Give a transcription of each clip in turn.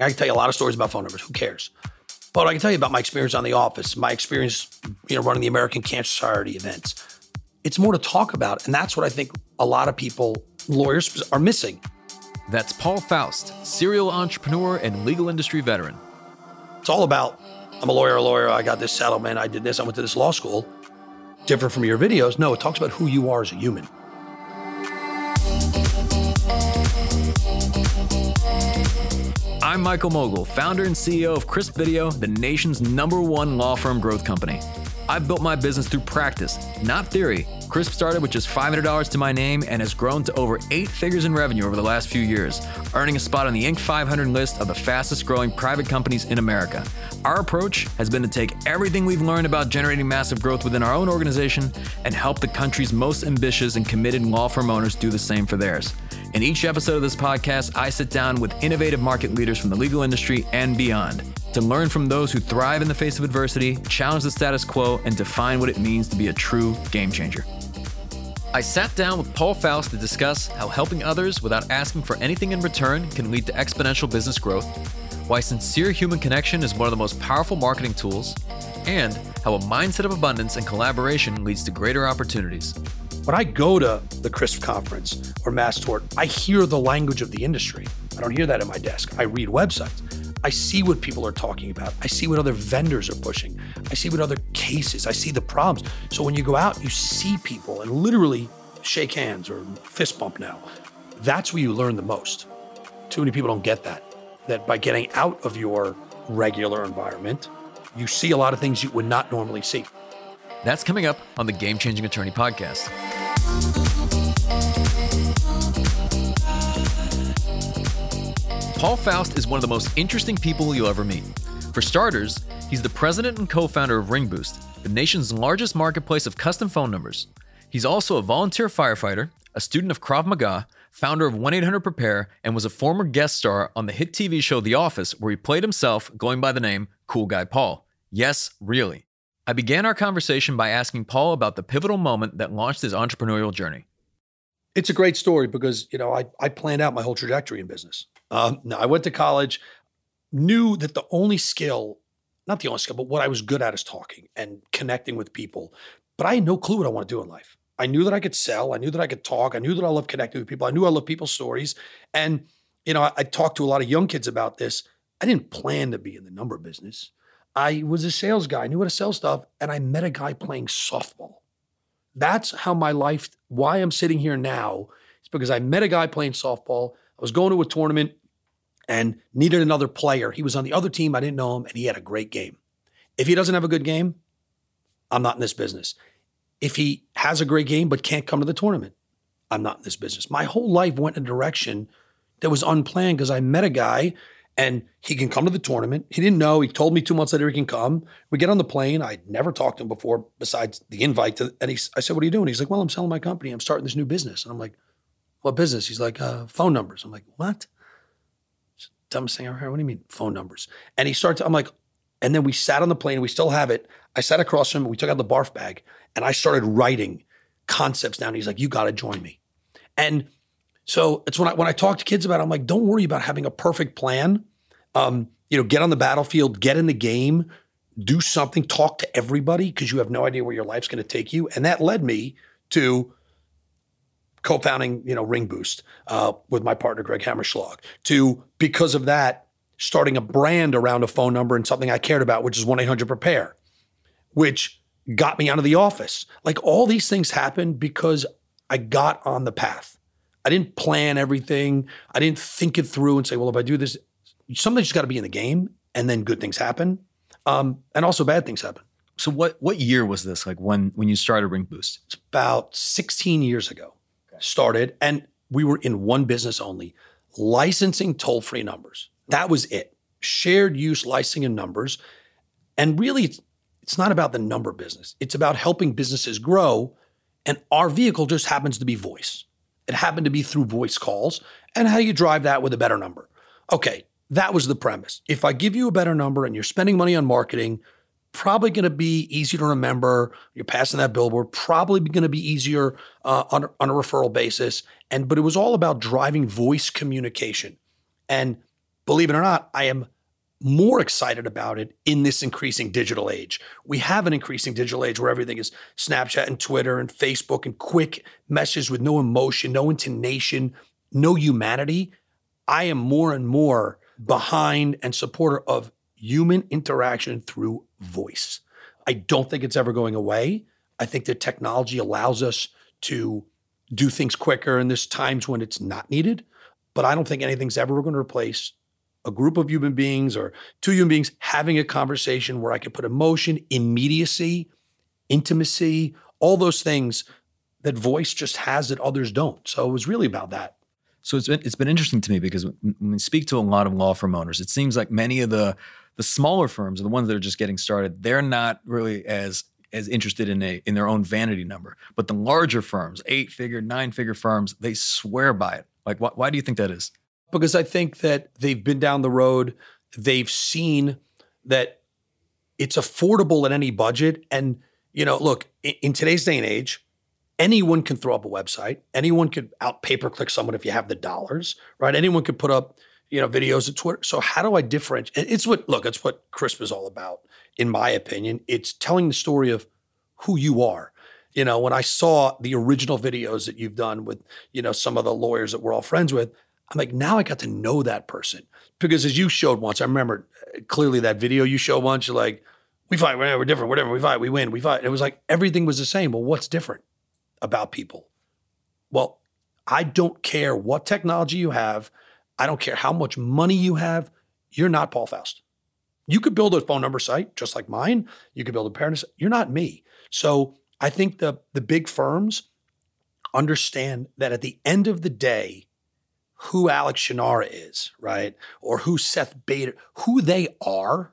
I can tell you a lot of stories about phone numbers. Who cares? But I can tell you about my experience on the office, my experience, you know, running the American Cancer Society events. It's more to talk about, and that's what I think a lot of people, lawyers, are missing. That's Paul Faust, serial entrepreneur and legal industry veteran. It's all about I'm a lawyer, a lawyer, I got this settlement, I did this, I went to this law school. Different from your videos. No, it talks about who you are as a human. I'm Michael Mogill, founder and CEO of Crisp Video, the nation's number one law firm growth company. I've built my business through practice, not theory. Crisp started with just $500 to my name and has grown to over eight figures in revenue over the last few years, earning a spot on the Inc. 500 list of the fastest growing private companies in America. Our approach has been to take everything we've learned about generating massive growth within our own organization and help the country's most ambitious and committed law firm owners do the same for theirs. In each episode of this podcast, I sit down with innovative market leaders from the legal industry and beyond to learn from those who thrive in the face of adversity, challenge the status quo, and define what it means to be a true game changer. I sat down with Paul Faust to discuss how helping others without asking for anything in return can lead to exponential business growth, why sincere human connection is one of the most powerful marketing tools, and how a mindset of abundance and collaboration leads to greater opportunities. When I go to the CRISP conference or Mass I hear the language of the industry. I don't hear that at my desk. I read websites. I see what people are talking about. I see what other vendors are pushing. I see what other cases. I see the problems. So when you go out, you see people and literally shake hands or fist bump now. That's where you learn the most. Too many people don't get that. That by getting out of your regular environment, you see a lot of things you would not normally see. That's coming up on the Game Changing Attorney podcast. Paul Faust is one of the most interesting people you'll ever meet. For starters, he's the president and co founder of RingBoost, the nation's largest marketplace of custom phone numbers. He's also a volunteer firefighter, a student of Krav Maga, founder of 1 800 Prepare, and was a former guest star on the hit TV show The Office, where he played himself going by the name Cool Guy Paul. Yes, really. I began our conversation by asking Paul about the pivotal moment that launched his entrepreneurial journey. It's a great story because, you know, I, I planned out my whole trajectory in business. Um, no, I went to college, knew that the only skill, not the only skill, but what I was good at is talking and connecting with people. But I had no clue what I want to do in life. I knew that I could sell. I knew that I could talk. I knew that I love connecting with people. I knew I love people's stories. And, you know, I, I talked to a lot of young kids about this. I didn't plan to be in the number business. I was a sales guy, I knew how to sell stuff, and I met a guy playing softball. That's how my life, why I'm sitting here now, is because I met a guy playing softball. I was going to a tournament and needed another player. He was on the other team, I didn't know him, and he had a great game. If he doesn't have a good game, I'm not in this business. If he has a great game but can't come to the tournament, I'm not in this business. My whole life went in a direction that was unplanned because I met a guy and he can come to the tournament. He didn't know. He told me two months later he can come. We get on the plane. I'd never talked to him before besides the invite. To, and he, I said, What are you doing? He's like, Well, I'm selling my company. I'm starting this new business. And I'm like, What business? He's like, uh, Phone numbers. I'm like, What? Dumbest thing I ever heard. What do you mean, phone numbers? And he starts, I'm like, and then we sat on the plane. We still have it. I sat across from him. We took out the barf bag and I started writing concepts down. He's like, You got to join me. And so it's when I when I talk to kids about it, I'm like, don't worry about having a perfect plan um, you know, get on the battlefield, get in the game, do something, talk to everybody because you have no idea where your life's going to take you. And that led me to co-founding, you know, RingBoost uh, with my partner Greg Hammerschlag. To because of that, starting a brand around a phone number and something I cared about, which is one eight hundred prepare, which got me out of the office. Like all these things happened because I got on the path. I didn't plan everything. I didn't think it through and say, well, if I do this, something's just got to be in the game, and then good things happen, um, and also bad things happen. So what what year was this? Like when when you started RingBoost? It's about 16 years ago. Started, and we were in one business only, licensing toll free numbers. That was it. Shared use licensing and numbers, and really, it's, it's not about the number business. It's about helping businesses grow, and our vehicle just happens to be voice. It happened to be through voice calls, and how do you drive that with a better number? Okay, that was the premise. If I give you a better number and you're spending money on marketing, probably going to be easier to remember. You're passing that billboard, probably going to be easier uh, on, on a referral basis. And but it was all about driving voice communication. And believe it or not, I am more excited about it in this increasing digital age. We have an increasing digital age where everything is Snapchat and Twitter and Facebook and quick messages with no emotion, no intonation, no humanity. I am more and more behind and supporter of human interaction through voice. I don't think it's ever going away. I think that technology allows us to do things quicker, and there's times when it's not needed. But I don't think anything's ever going to replace a group of human beings or two human beings having a conversation where I could put emotion, immediacy, intimacy, all those things that voice just has that others don't. So it was really about that. So it's been it's been interesting to me because when we speak to a lot of law firm owners, it seems like many of the the smaller firms, are the ones that are just getting started, they're not really as as interested in a in their own vanity number. But the larger firms, eight figure, nine figure firms, they swear by it. Like, wh- why do you think that is? Because I think that they've been down the road, they've seen that it's affordable at any budget, and you know, look in, in today's day and age, anyone can throw up a website. Anyone could out pay per click someone if you have the dollars, right? Anyone could put up you know videos at Twitter. So how do I differentiate? It's what look, it's what Crisp is all about in my opinion. It's telling the story of who you are. You know, when I saw the original videos that you've done with, you know, some of the lawyers that we're all friends with, I'm like, now I got to know that person. Because as you showed once, I remember uh, clearly that video you showed once, you're like, we fight, we're different, whatever, we fight, we win, we fight. It was like everything was the same. Well, what's different about people? Well, I don't care what technology you have. I don't care how much money you have. You're not Paul Faust. You could build a phone number site just like mine. You could build a parent. You're not me. So I think the the big firms understand that at the end of the day, who Alex Shunnarah is, right, or who Seth Bader, who they are,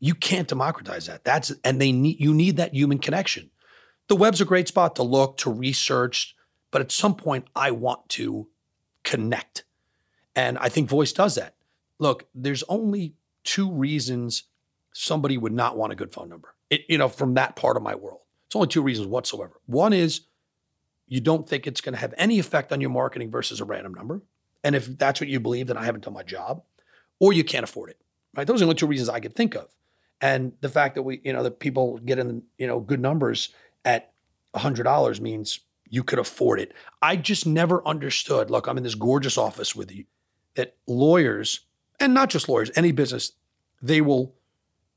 you can't democratize that. That's and they need you need that human connection. The web's a great spot to look to research, but at some point I want to connect, and I think voice does that. Look, there's only two reasons somebody would not want a good phone number. It, you know, from that part of my world. It's only two reasons whatsoever. One is you don't think it's going to have any effect on your marketing versus a random number. And if that's what you believe, then I haven't done my job, or you can't afford it. Right? Those are the only two reasons I could think of. And the fact that we, you know, that people get in, you know, good numbers at $100 means you could afford it. I just never understood. Look, I'm in this gorgeous office with you that lawyers and not just lawyers, any business, they will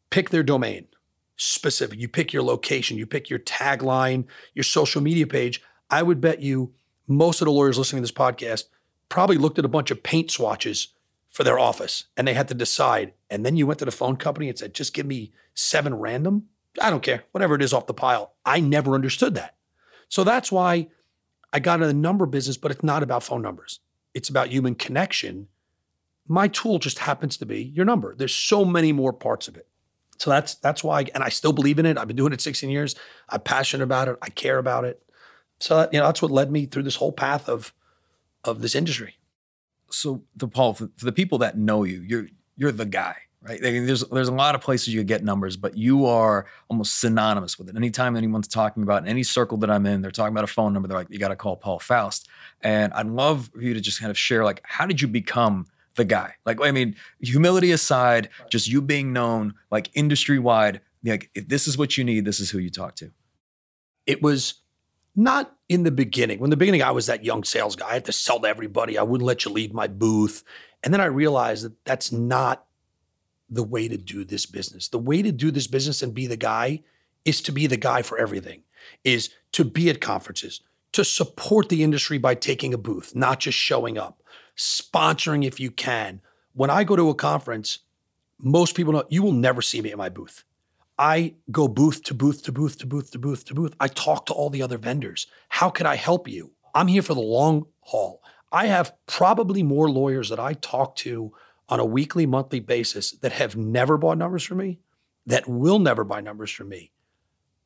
pick their domain specific. You pick your location, you pick your tagline, your social media page. I would bet you most of the lawyers listening to this podcast probably looked at a bunch of paint swatches for their office and they had to decide. And then you went to the phone company and said, just give me seven random. I don't care, whatever it is off the pile. I never understood that. So that's why I got in the number business, but it's not about phone numbers. It's about human connection my tool just happens to be your number. There's so many more parts of it. So that's that's why, and I still believe in it. I've been doing it 16 years. I'm passionate about it. I care about it. So that, you know that's what led me through this whole path of of this industry. So the Paul, for, for the people that know you, you're you're the guy, right? I mean, there's there's a lot of places you get numbers, but you are almost synonymous with it. Anytime anyone's talking about in any circle that I'm in, they're talking about a phone number. They're like, you got to call Paul Faust. And I'd love for you to just kind of share, like, how did you become the guy. Like, I mean, humility aside, just you being known, like industry wide, like if this is what you need, this is who you talk to. It was not in the beginning. When the beginning, I was that young sales guy. I had to sell to everybody. I wouldn't let you leave my booth. And then I realized that that's not the way to do this business. The way to do this business and be the guy is to be the guy for everything, is to be at conferences, to support the industry by taking a booth, not just showing up, sponsoring if you can. When I go to a conference, most people know you will never see me at my booth. I go booth to booth to booth to booth to booth to booth. I talk to all the other vendors. How can I help you? I'm here for the long haul. I have probably more lawyers that I talk to on a weekly, monthly basis that have never bought numbers from me, that will never buy numbers from me.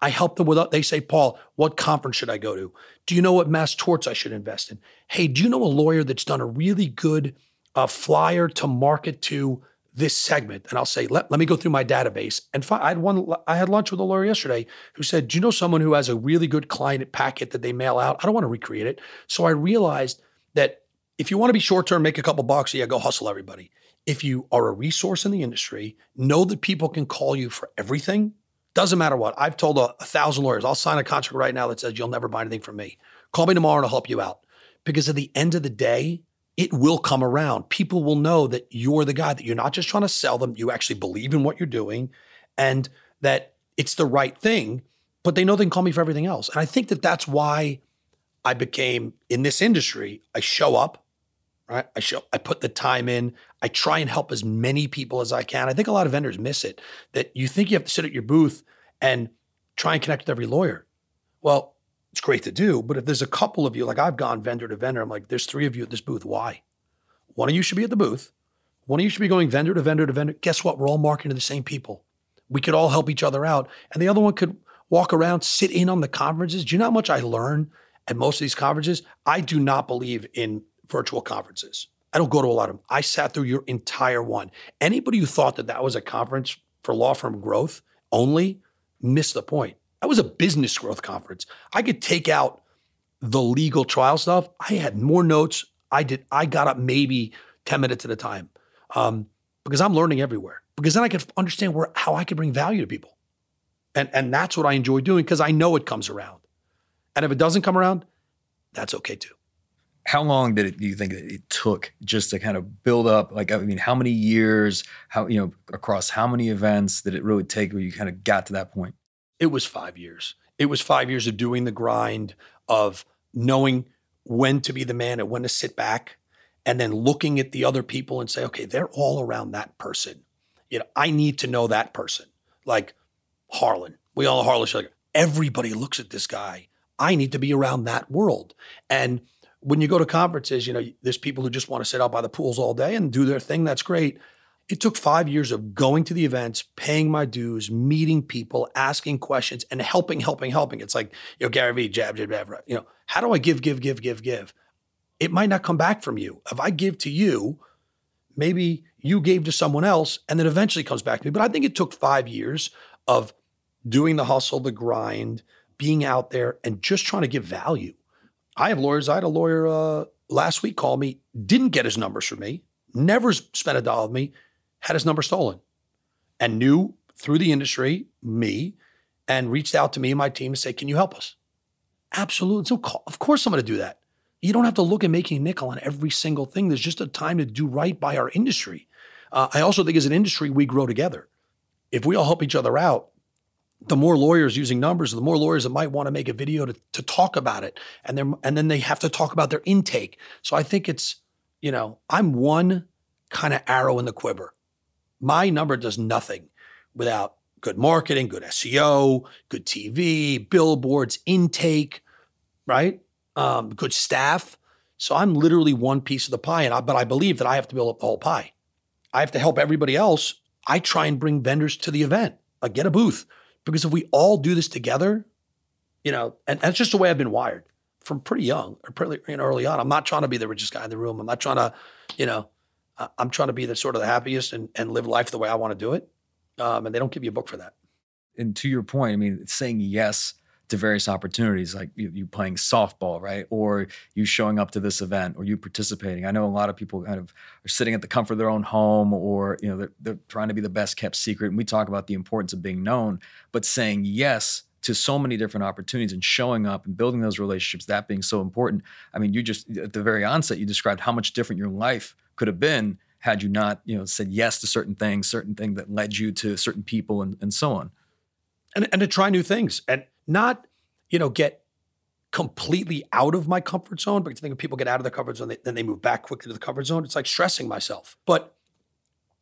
I help them with, they say, Paul, what conference should I go to? Do you know what mass torts I should invest in? Hey, do you know a lawyer that's done a really good uh, flyer to market to this segment? And I'll say, let, let me go through my database. And fi- I had one, I had lunch with a lawyer yesterday who said, do you know someone who has a really good client packet that they mail out? I don't want to recreate it. So I realized that if you want to be short term, make a couple bucks, yeah, go hustle everybody. If you are a resource in the industry, know that people can call you for everything. Doesn't matter what. I've told a, a thousand lawyers, I'll sign a contract right now that says you'll never buy anything from me. Call me tomorrow and I'll help you out. Because at the end of the day, it will come around. People will know that you're the guy, that you're not just trying to sell them, you actually believe in what you're doing and that it's the right thing, but they know they can call me for everything else. And I think that that's why I became in this industry, I show up, right? I show I put the time in. I try and help as many people as I can. I think a lot of vendors miss it that you think you have to sit at your booth and try and connect with every lawyer. Well, it's great to do, but if there's a couple of you, like I've gone vendor to vendor, I'm like, there's three of you at this booth. Why? One of you should be at the booth. One of you should be going vendor to vendor to vendor. Guess what? We're all marketing to the same people. We could all help each other out. And the other one could walk around, sit in on the conferences. Do you know how much I learn at most of these conferences? I do not believe in virtual conferences. I don't go to a lot of them. I sat through your entire one. Anybody who thought that that was a conference for law firm growth only missed the point. That was a business growth conference. I could take out the legal trial stuff. I had more notes. I did. I got up maybe ten minutes at a time um, because I'm learning everywhere. Because then I could understand where how I could bring value to people, and and that's what I enjoy doing because I know it comes around. And if it doesn't come around, that's okay too. How long did it do you think it took just to kind of build up? Like, I mean, how many years? How you know across how many events did it really take where you kind of got to that point? It was five years. It was five years of doing the grind of knowing when to be the man and when to sit back and then looking at the other people and say, okay, they're all around that person. You know, I need to know that person. Like Harlan, we all Harlan Schillinger. Everybody looks at this guy. I need to be around that world. And when you go to conferences, you know, there's people who just want to sit out by the pools all day and do their thing. That's great. It took five years of going to the events, paying my dues, meeting people, asking questions, and helping, helping, helping. It's like, you know, Gary Vee, jab, jab, jab. You know, how do I give, give, give, give, give? It might not come back from you. If I give to you, maybe you gave to someone else, and then eventually comes back to me. But I think it took five years of doing the hustle, the grind, being out there, and just trying to give value. I have lawyers. I had a lawyer uh, last week call me, didn't get his numbers from me, never spent a dollar with me had his number stolen and knew through the industry, me, and reached out to me and my team to say, Can you help us? Absolutely. So, of course, I'm going to do that. You don't have to look at making nickel on every single thing. There's just a time to do right by our industry. Uh, I also think as an industry, we grow together. If we all help each other out, the more lawyers using numbers, the more lawyers that might want to make a video to, to talk about it. And then, and then they have to talk about their intake. So I think it's, you know, I'm one kind of arrow in the quiver. My number does nothing without good marketing, good SEO, good TV, billboards, intake, right? Um, good staff. So I'm literally one piece of the pie, and I, but I believe that I have to build up the whole pie. I have to help everybody else. I try and bring vendors to the event, like get a booth, because if we all do this together, you know, and that's just the way I've been wired from pretty young or pretty you know, early on. I'm not trying to be the richest guy in the room. I'm not trying to, you know, I'm trying to be the sort of the happiest and, and live life the way I want to do it. Um, and they don't give you a book for that. And to your point, I mean, saying yes to various opportunities, like you, you, playing softball, right? Or you showing up to this event or you participating. I know a lot of people kind of are sitting at the comfort of their own home or, you know, they're, they're trying to be the best kept secret. And we talk about the importance of being known, but saying yes to so many different opportunities and showing up and building those relationships, that being so important. I mean, you just, at the very onset, you described how much different your life could have been had you not, you know, said yes to certain things, certain things that led you to certain people and, and so on. And, and to try new things and not, you know, get completely out of my comfort zone because I think when people get out of their comfort zone, they, then they move back quickly to the comfort zone. It's like stressing myself. But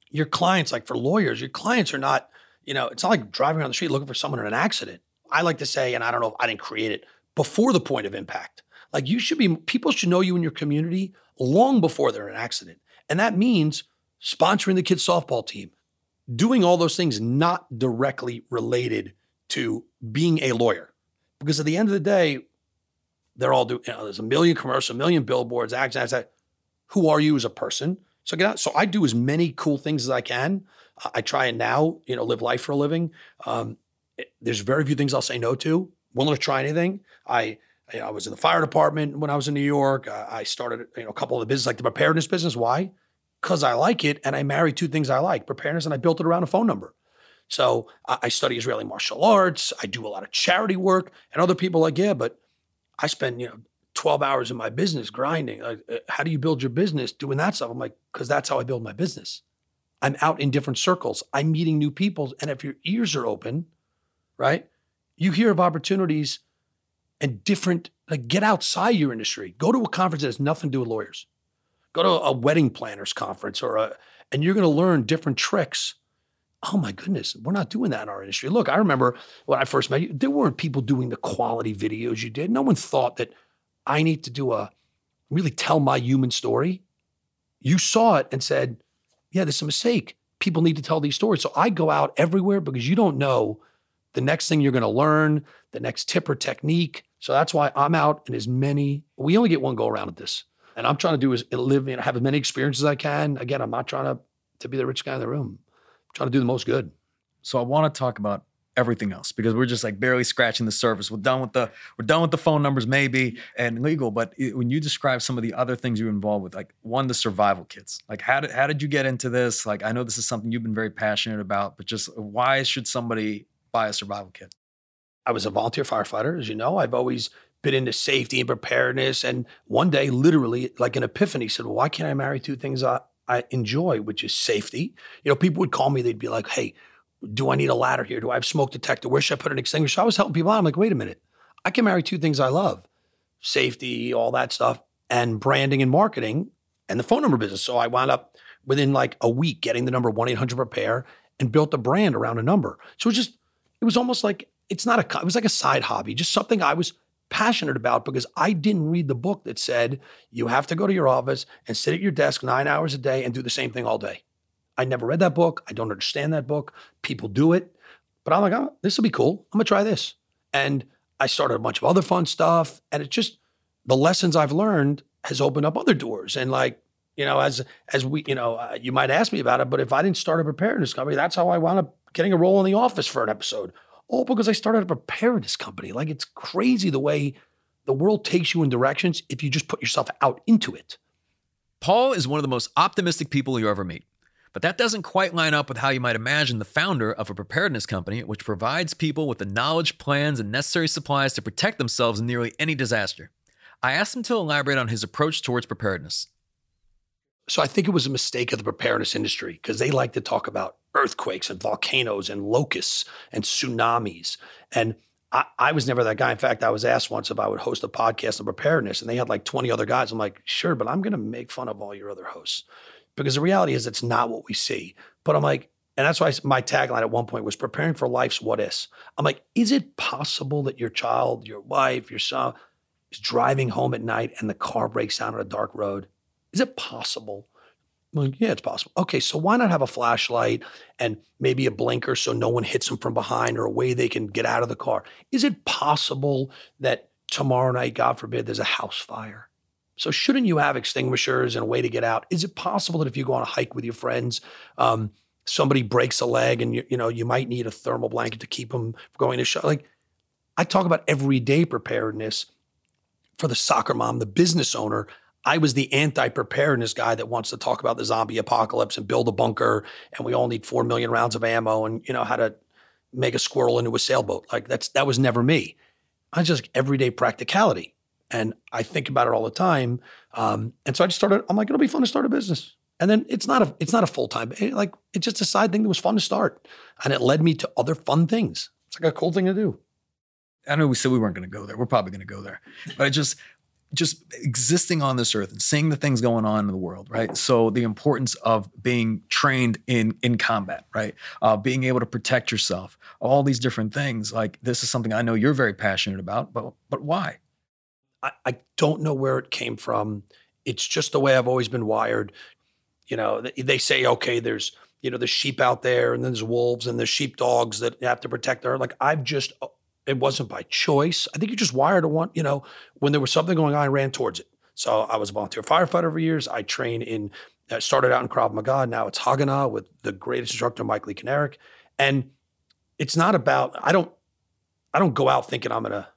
your clients, like for lawyers, your clients are not, you know, it's not like driving on the street looking for someone in an accident. I like to say, and I don't know if I didn't create it, before the point of impact. Like you should be, people should know you in your community long before they're in an accident. And that means sponsoring the kids' softball team, doing all those things not directly related to being a lawyer. Because at the end of the day, they're all doing, you know, there's a million commercials, a million billboards, ads, ads, ads. Who are you as a person? So get out. So I do as many cool things as I can. I try and now, you know, live life for a living. Um, it, there's very few things I'll say no to. Willing to try anything. I I was in the fire department when I was in New York. I started you know a couple of the business like the preparedness business. Why? Because I like it, and I married two things I like: preparedness, and I built it around a phone number. So I study Israeli martial arts. I do a lot of charity work, and other people are like, yeah, but I spend you know 12 hours in my business grinding. Like, uh, how do you build your business doing that stuff? I'm like, because that's how I build my business. I'm out in different circles. I'm meeting new people. And if your ears are open, right, you hear of opportunities and different, like get outside your industry. Go to a conference that has nothing to do with lawyers. Go to a wedding planners conference or a, and you're going to learn different tricks. Oh my goodness, we're not doing that in our industry. Look, I remember when I first met you, there weren't people doing the quality videos you did. No one thought that I need to do a really tell my human story. You saw it and said, yeah, there's a mistake. People need to tell these stories. So I go out everywhere because you don't know the next thing you're going to learn, the next tip or technique. So that's why I'm out in as many, we only get one go around at this. And I'm trying to do is live, and have as many experiences as I can. Again, I'm not trying to, to be the rich guy in the room. Trying to do the most good. So I want to talk about everything else because we're just like barely scratching the surface. We're done with the we're done with the phone numbers maybe and legal, but it, when you describe some of the other things you're involved with, like one the survival kits, like how did how did you get into this? Like I know this is something you've been very passionate about, but just why should somebody buy a survival kit? I was a volunteer firefighter, as you know. I've always been into safety and preparedness, and one day, literally, like an epiphany, said, "Well, why can't I marry two things I, I enjoy, which is safety?" You know, people would call me, they'd be like, "Hey." do I need a ladder here? Do I have smoke detector? Where should I put an extinguisher? I was helping people out. I'm like, wait a minute. I can marry two things I love safety, all that stuff, and branding and marketing and the phone number business. So I wound up within like a week getting the number 1 800 Prepare and built a brand around a number. So it was just, it was almost like, it's not a, it was like a side hobby, just something I was passionate about because I didn't read the book that said you have to go to your office and sit at your desk nine hours a day and do the same thing all day. I never read that book. I don't understand that book. People do it. But I'm like, oh, this will be cool. I'm going to try this. And I started a bunch of other fun stuff. And it just, the lessons I've learned has opened up other doors. And like, you know, as as we, you know, uh, you might ask me about it, but if I didn't start a preparedness company, that's how I wound up getting a role in the office for an episode. All because I started a preparedness company. Like it's crazy the way the world takes you in directions if you just put yourself out into it. Paul is one of the most optimistic people you ever meet. But that doesn't quite line up with how you might imagine the founder of a preparedness company, which provides people with the knowledge, plans, and necessary supplies to protect themselves in nearly any disaster. I asked him to elaborate on his approach towards preparedness. So I think it was a mistake of the preparedness industry because they like to talk about earthquakes and volcanoes and locusts and tsunamis. And I, I, was never that guy. In fact, I was asked once if I would host a podcast on preparedness, and they had like 20 other guys. I'm like, sure, but I'm going to make fun of all your other hosts because the reality is it's not what we see. But I'm like, and that's why my tagline at one point was preparing for life's what is. I'm like, is it possible that your child, your wife, your son is driving home at night and the car breaks down on a dark road? Is it possible? Like, yeah, it's possible. Okay, so why not have a flashlight and maybe a blinker so no one hits them from behind or a way they can get out of the car? Is it possible that tomorrow night, God forbid, there's a house fire? So shouldn't you have extinguishers and a way to get out? Is it possible that if you go on a hike with your friends, um, somebody breaks a leg and you, you know you might need a thermal blanket to keep them going to show? Like I talk about everyday preparedness for the soccer mom, the business owner. I was the anti-preparedness guy that wants to talk about the zombie apocalypse and build a bunker, and we all need four million rounds of ammo, and you know how to make a squirrel into a sailboat. Like that's that was never me. I just everyday practicality. And I think about it all the time. Um, and so I just started, I'm like, it'll be fun to start a business. And then it's not a it's not a full time eh, like it's just a side thing that was fun to start, and it led me to other fun things. It's like a cool thing to do. I know we said we weren't going to go there. We're probably going to go there, but I just just existing on this earth and seeing the things going on in the world, right? So the importance of being trained in in combat, right? Uh, being able to protect yourself, all these different things. Like this is something I know you're very passionate about, but but why? I, I don't know where it came from. It's just the way I've always been wired. You know, they, say, okay, there's, you know, there's sheep out there and then there's wolves and there's sheep dogs that have to protect her. Like I've just, it wasn't by choice. I think you're just wired to want, you know, when there was something going on, I ran towards it. So I was a volunteer firefighter for years. I trained in, uh, started out in Krav Maga. Now it's Haganah with the greatest instructor, Mike Lee. And it's not about, I don't, I don't go out thinking I'm going to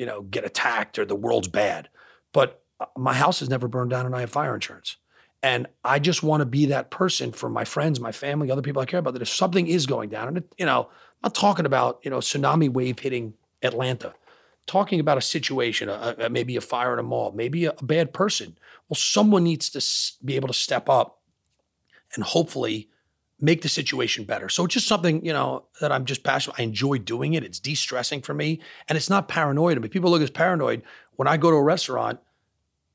you know, get attacked or the world's bad. But uh, my house has never burned down and I have fire insurance. And I just want to be that person for my friends, my family, other people I care about. That if something is going down, and it, you know, I'm not talking about you know tsunami wave hitting Atlanta, talking about a situation, a, a, maybe a fire in a mall, maybe a, a bad person. Well, someone needs to be able to step up and hopefully make the situation better. So it's just something, you know, that I'm just passionate. I enjoy doing it. It's de-stressing for me. And it's not paranoid. I mean, people look as paranoid. When I go to a restaurant,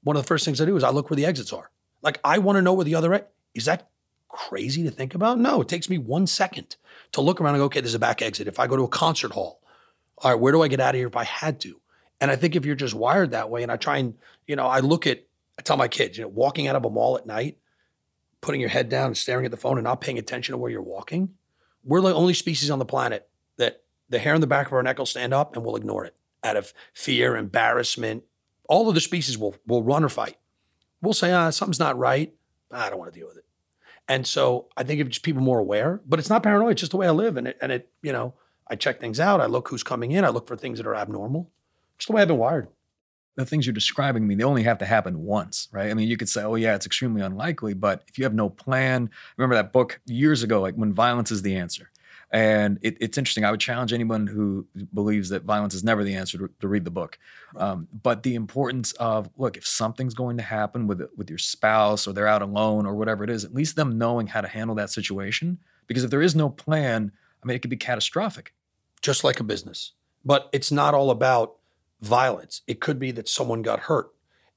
one of the first things I do is I look where the exits are. Like I want to know where the other exit is that crazy to think about? No, it takes me one second to look around and go, okay, there's a back exit. If I go to a concert hall, all right, where do I get out of here if I had to? And I think if you're just wired that way, and I try and, you know, I look at, I tell my kids, you know, walking out of a mall at night, putting your head down and staring at the phone and not paying attention to where you're walking, we're the only species on the planet that the hair in the back of our neck will stand up and we'll ignore it out of fear, embarrassment. All of the species will will run or fight. We'll say, ah, something's not right. I don't want to deal with it. And so I think if just people more aware, but it's not paranoia, it's just the way I live. And it, and it, you know, I check things out. I look who's coming in. I look for things that are abnormal. Just the way I've been wired the things you're describing to me, they only have to happen once, right? I mean, you could say, oh, yeah, it's extremely unlikely, but if you have no plan, remember that book years ago, like When Violence is the Answer. And it, it's interesting. I would challenge anyone who believes that violence is never the answer to, to read the book. Um, but the importance of look, if something's going to happen with with your spouse or they're out alone or whatever it is, at least them knowing how to handle that situation. Because if there is no plan, I mean, it could be catastrophic. Just like a business, but it's not all about violence. It could be that someone got hurt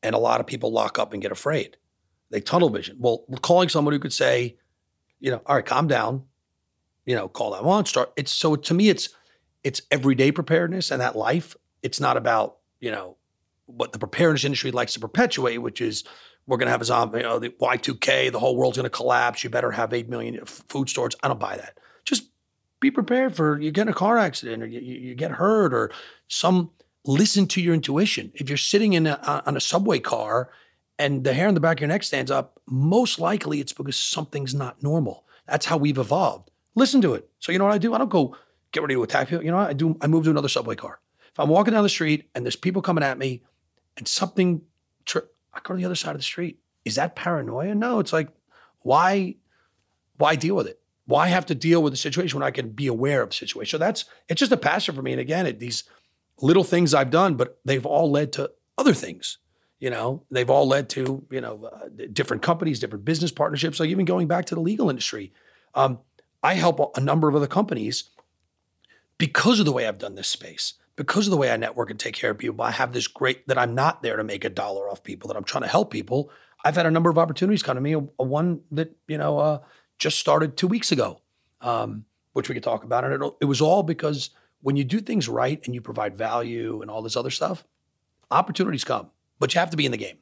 and a lot of people lock up and get afraid. They tunnel vision. Well, calling someone who could say, you know, all right, calm down, you know, call that one, start. It's so to me, it's it's everyday preparedness and that life. It's not about, you know, what the preparedness industry likes to perpetuate, which is we're going to have a zombie, you know, the Y2K, the whole world's going to collapse. You better have 8 million food stores. I don't buy that. Just be prepared for you get in a car accident or you, you get hurt or some listen to your intuition. If you're sitting in a, on a subway car and the hair on the back of your neck stands up, most likely it's because something's not normal. That's how we've evolved. Listen to it. So you know what I do? I don't go get ready to attack people. You know what I do? I move to another subway car. If I'm walking down the street and there's people coming at me and something, tri- I go to the other side of the street. Is that paranoia? No. It's like, why, why deal with it? Why have to deal with the situation when I can be aware of the situation? So that's it's just a passion for me. And again, it, these little things I've done, but they've all led to other things. You know, they've all led to you know uh, different companies, different business partnerships. Like even going back to the legal industry, um, I help a number of other companies because of the way I've done this space, because of the way I network and take care of people. I have this great that I'm not there to make a dollar off people. That I'm trying to help people. I've had a number of opportunities come to me. A, a one that you know uh, just started two weeks ago, um, which we could talk about, and it, it was all because when you do things right and you provide value and all this other stuff, opportunities come, but you have to be in the game.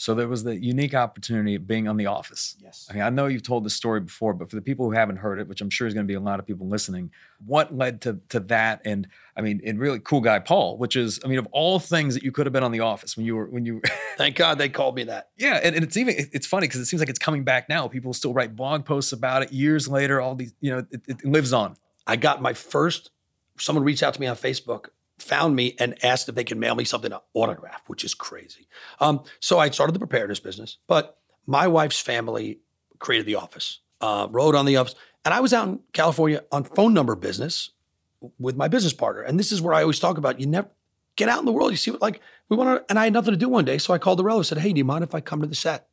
So there was the unique opportunity of being on The Office. Yes. I mean, I know you've told this story before, but for the people who haven't heard it, which I'm sure is going to be a lot of people listening, what led to to that? And I mean, and really cool guy Paul, which is, I mean, of all things that you could have been on The Office when you were when you. Thank God they called me that. Yeah, and, and it's even it's funny because it seems like it's coming back now. People still write blog posts about it years later. All these, you know, it, it lives on. I got my first someone reached out to me on Facebook, found me, and asked if they could mail me something to autograph, which is crazy. Um, so I started the preparedness business, but my wife's family created the office, uh, wrote on the office, and I was out in California on phone number business with my business partner. And this is where I always talk about you never get out in the world. You see what like we want to, and I had nothing to do one day, so I called the relative, said, "Hey, do you mind if I come to the set?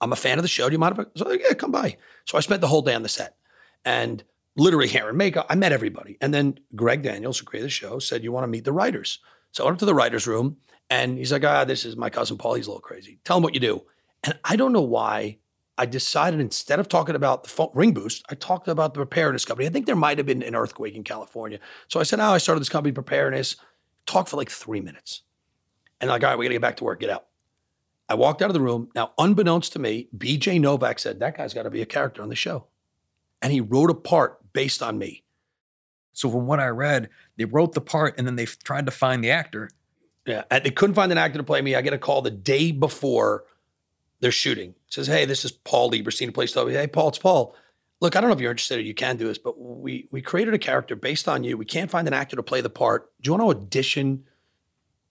I'm a fan of the show. Do you mind if I?" So yeah, come by. So I spent the whole day on the set, and literally hair and makeup. I met everybody. And then Greg Daniels, who created the show, said, You want to meet the writers? So I went up to the writers' room and he's like, Ah, this is my cousin Paul. He's a little crazy. Tell him what you do. And I don't know why I decided instead of talking about the phone, RingBoost, I talked about the preparedness company. I think there might have been an earthquake in California. So I said, Oh, I started this company, preparedness. Talked for like three minutes. And like, all right, we got to get back to work, get out. I walked out of the room. Now, unbeknownst to me, BJ Novak said, That guy's got to be a character on the show. And he wrote a part based on me. So from what I read, they wrote the part and then they tried to find the actor. Yeah, and they couldn't find an actor to play me. I get a call the day before they're shooting. It says, "Hey, this is Paul Lieberstein, place to Hey, Paul, it's Paul. Look, I don't know if you're interested or you can do this, but we we created a character based on you. We can't find an actor to play the part. Do you want to audition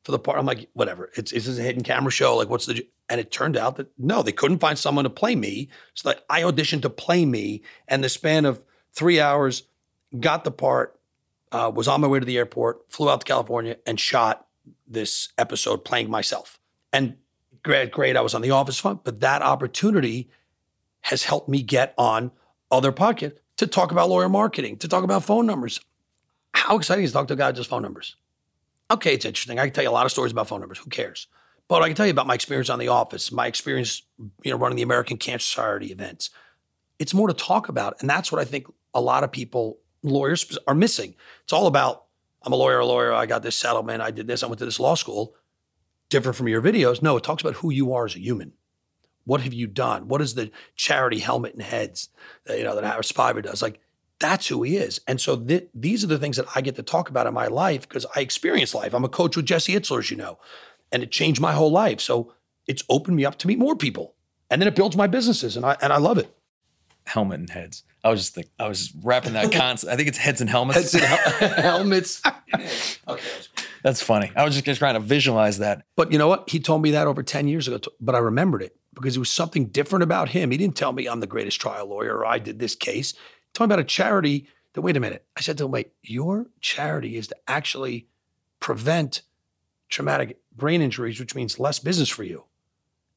for the part. I'm like, whatever. It's it's a hidden camera show. Like, what's the? And it turned out that no, they couldn't find someone to play me. So like, I auditioned to play me, and the span of three hours, got the part, uh, was on my way to the airport, flew out to California, and shot this episode playing myself. And great, great. I was on the Office Fund, but that opportunity has helped me get on other podcasts to talk about lawyer marketing, to talk about phone numbers. How exciting is to talk to a guy just phone numbers? Okay, it's interesting. I can tell you a lot of stories about phone numbers. Who cares? But I can tell you about my experience on the office, my experience, you know, running the American Cancer Society events. It's more to talk about, and that's what I think a lot of people, lawyers, are missing. It's all about I'm a lawyer, a lawyer. I got this settlement. I did this. I went to this law school. Different from your videos. No, it talks about who you are as a human. What have you done? What is the charity helmet and heads that, you know that Harris does? Like that's who he is. And so th- these are the things that I get to talk about in my life because I experience life. I'm a coach with Jesse Itzler, as you know, and it changed my whole life. So it's opened me up to meet more people, and then it builds my businesses, and I and I love it. Helmet and heads. I was just thinking, I was wrapping that concept. I think it's heads and helmets. Heads and hel- helmets. okay. That's funny. I was just trying to visualize that. But you know what? He told me that over 10 years ago, but I remembered it because it was something different about him. He didn't tell me I'm the greatest trial lawyer or I did this case. He told me about a charity that, wait a minute. I said to him, wait, your charity is to actually prevent traumatic brain injuries, which means less business for you.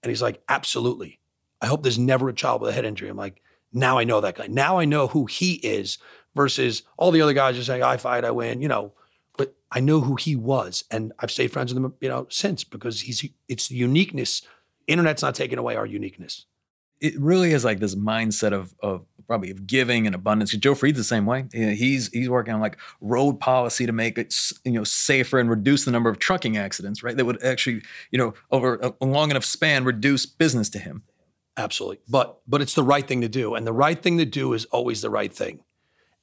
And he's like, absolutely. I hope there's never a child with a head injury. I'm like, now I know that guy. Now I know who he is versus all the other guys just saying, I fight, I win, you know. But I know who he was. And I've stayed friends with him, you know, since because he's it's the uniqueness Internet's not taking away our uniqueness. It really is like this mindset of, of probably of giving and abundance. Joe Fried's the same way. He's he's working on like road policy to make it you know safer and reduce the number of trucking accidents. Right, that would actually you know over a long enough span reduce business to him. Absolutely, but but it's the right thing to do, and the right thing to do is always the right thing,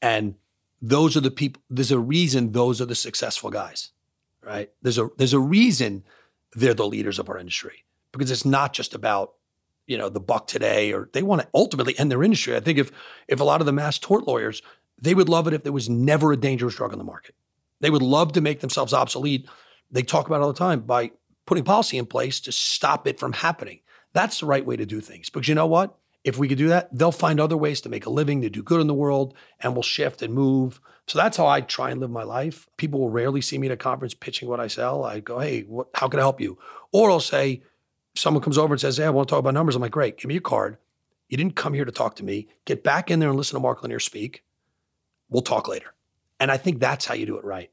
and those are the people. There's a reason those are the successful guys, right? There's a there's a reason they're the leaders of our industry because it's not just about you know the buck today or they want to ultimately end their industry. I think if if a lot of the mass tort lawyers they would love it if there was never a dangerous drug on the market. They would love to make themselves obsolete. They talk about all the time by putting policy in place to stop it from happening. That's the right way to do things. Because you know what? If we could do that, they'll find other ways to make a living, to do good in the world, and we'll shift and move. So that's how I try and live my life. People will rarely see me at a conference pitching what I sell. I go, hey, what, how can I help you? Or I'll say, someone comes over and says, Hey, I want to talk about numbers. I'm like, Great, give me your card. You didn't come here to talk to me. Get back in there and listen to Mark Lanier speak. We'll talk later. And I think that's how you do it right.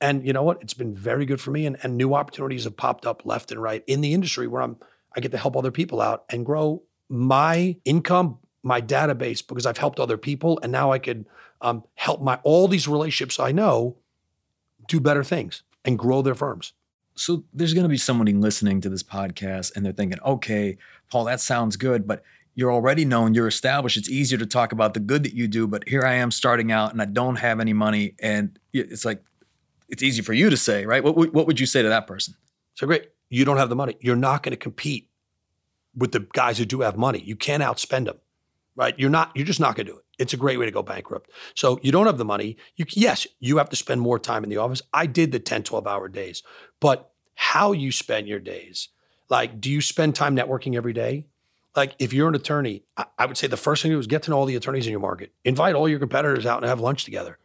And you know what? It's been very good for me. And, and new opportunities have popped up left and right in the industry where I'm I get to help other people out and grow my income, my database, because I've helped other people. And now I could um, help my all these relationships I know do better things and grow their firms. So there's going to be somebody listening to this podcast and they're thinking, okay, Paul, that sounds good, but you're already known, you're established. It's easier to talk about the good that you do, but here I am starting out and I don't have any money. And it's like, it's easy for you to say, right? What, what would you say to that person? So great. You don't have the money. You're not going to compete with the guys who do have money. You can't outspend them, right? You're not, you're just not going to do it. It's a great way to go bankrupt. So you don't have the money. You, yes, you have to spend more time in the office. I did the 10, 12 hour days, but how you spend your days, like, do you spend time networking every day? Like, if you're an attorney, I, I would say the first thing to do is get to know all the attorneys in your market. Invite all your competitors out and have lunch together.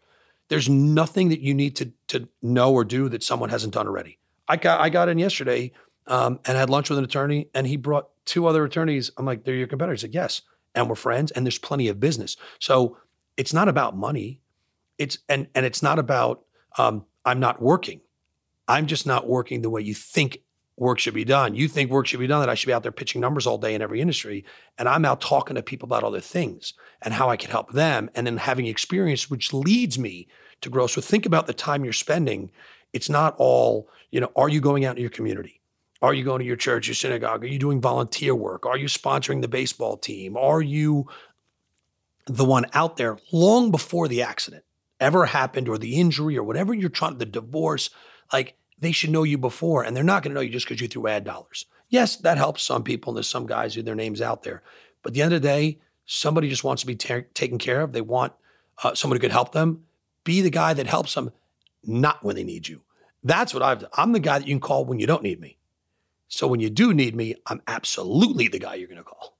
There's nothing that you need to, to know or do that someone hasn't done already. I got I got in yesterday um, and had lunch with an attorney, and he brought two other attorneys. I'm like, they're your competitors. He said, yes and we're friends and there's plenty of business. So it's not about money. It's and and it's not about um, I'm not working. I'm just not working the way you think work should be done. You think work should be done that I should be out there pitching numbers all day in every industry. And I'm out talking to people about other things and how I can help them and then having experience, which leads me to grow. So think about the time you're spending. It's not all, you know, are you going out in your community? Are you going to your church, your synagogue? Are you doing volunteer work? Are you sponsoring the baseball team? Are you the one out there long before the accident ever happened or the injury or whatever you're trying, the divorce? Like they should know you before and they're not going to know you just because you threw ad dollars. Yes, that helps some people. And there's some guys who their names out there. But at the end of the day, somebody just wants to be ta- taken care of. They want uh, someone who could help them. Be the guy that helps them, not when they need you. That's what I've done. I'm the guy that you can call when you don't need me. So when you do need me, I'm absolutely the guy you're going to call.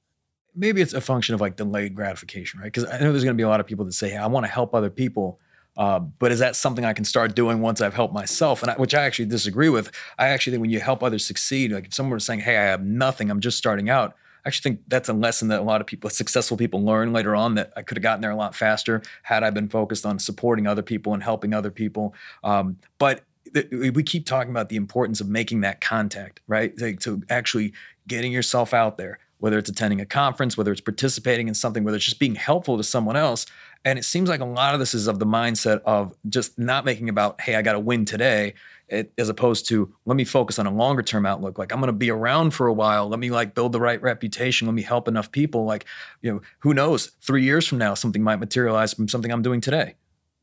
Maybe it's a function of like delayed gratification, right? Because I know there's going to be a lot of people that say, hey, I want to help other people. Uh, but is that something I can start doing once I've helped myself? And I, which I actually disagree with. I actually think when you help others succeed, like if someone was saying, "Hey, I have nothing, I'm just starting out," I actually think that's a lesson that a lot of people, successful people, learn later on. That I could have gotten there a lot faster had I been focused on supporting other people and helping other people. Um, but we keep talking about the importance of making that contact, right? Like, to actually getting yourself out there, whether it's attending a conference, whether it's participating in something, whether it's just being helpful to someone else. And it seems like a lot of this is of the mindset of just not making about, hey, I got to win today, it, as opposed to let me focus on a longer term outlook. Like I'm going to be around for a while. Let me like build the right reputation. Let me help enough people. Like, you know, who knows? Three years from now, something might materialize from something I'm doing today.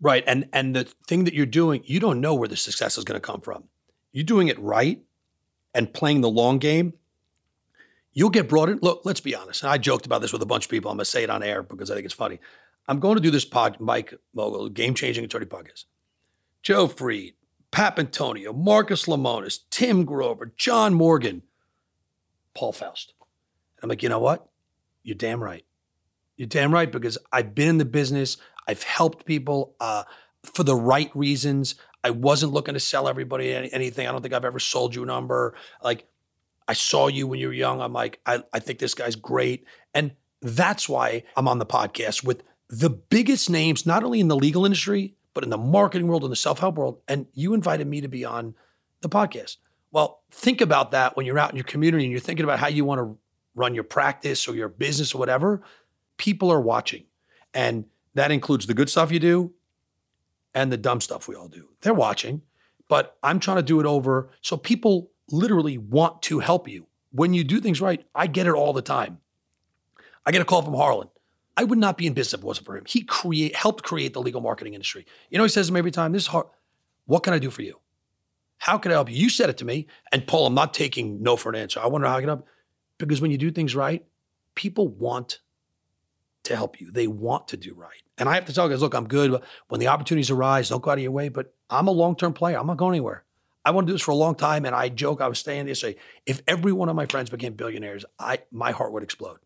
Right. And and the thing that you're doing, you don't know where the success is going to come from. You're doing it right and playing the long game. You'll get brought in. Look, let's be honest. And I joked about this with a bunch of people. I'm going to say it on air because I think it's funny. I'm going to do this pod, Mike Mogill, game changing attorney podcast. Joe Fried, Papantonio, Marcus Lemonis, Tim Grover, John Morgan, Paul Faust. And I'm like, you know what? You're damn right. You're damn right because I've been in the business. I've helped people uh, for the right reasons. I wasn't looking to sell everybody any, anything. I don't think I've ever sold you a number. Like I saw you when you were young. I'm like, I, I think this guy's great. And that's why I'm on the podcast with the biggest names, not only in the legal industry, but in the marketing world and the self-help world. And you invited me to be on the podcast. Well, think about that when you're out in your community and you're thinking about how you want to run your practice or your business or whatever. People are watching. And that includes the good stuff you do and the dumb stuff we all do. They're watching, but I'm trying to do it over so people literally want to help you. When you do things right, I get it all the time. I get a call from Harlan. I would not be in business if it wasn't for him. He create helped create the legal marketing industry. You know, he says to me every time, "This is hard. What can I do for you? How can I help you?" You said it to me, and Paul, I'm not taking no for an answer. I wonder how I can help. Because when you do things right, people want to help you. They want to do right. And I have to tell guys, look, I'm good. When the opportunities arise, don't go out of your way. But I'm a long-term player. I'm not going anywhere. I want to do this for a long time. And I joke, I was staying there say, if every one of my friends became billionaires, I my heart would explode.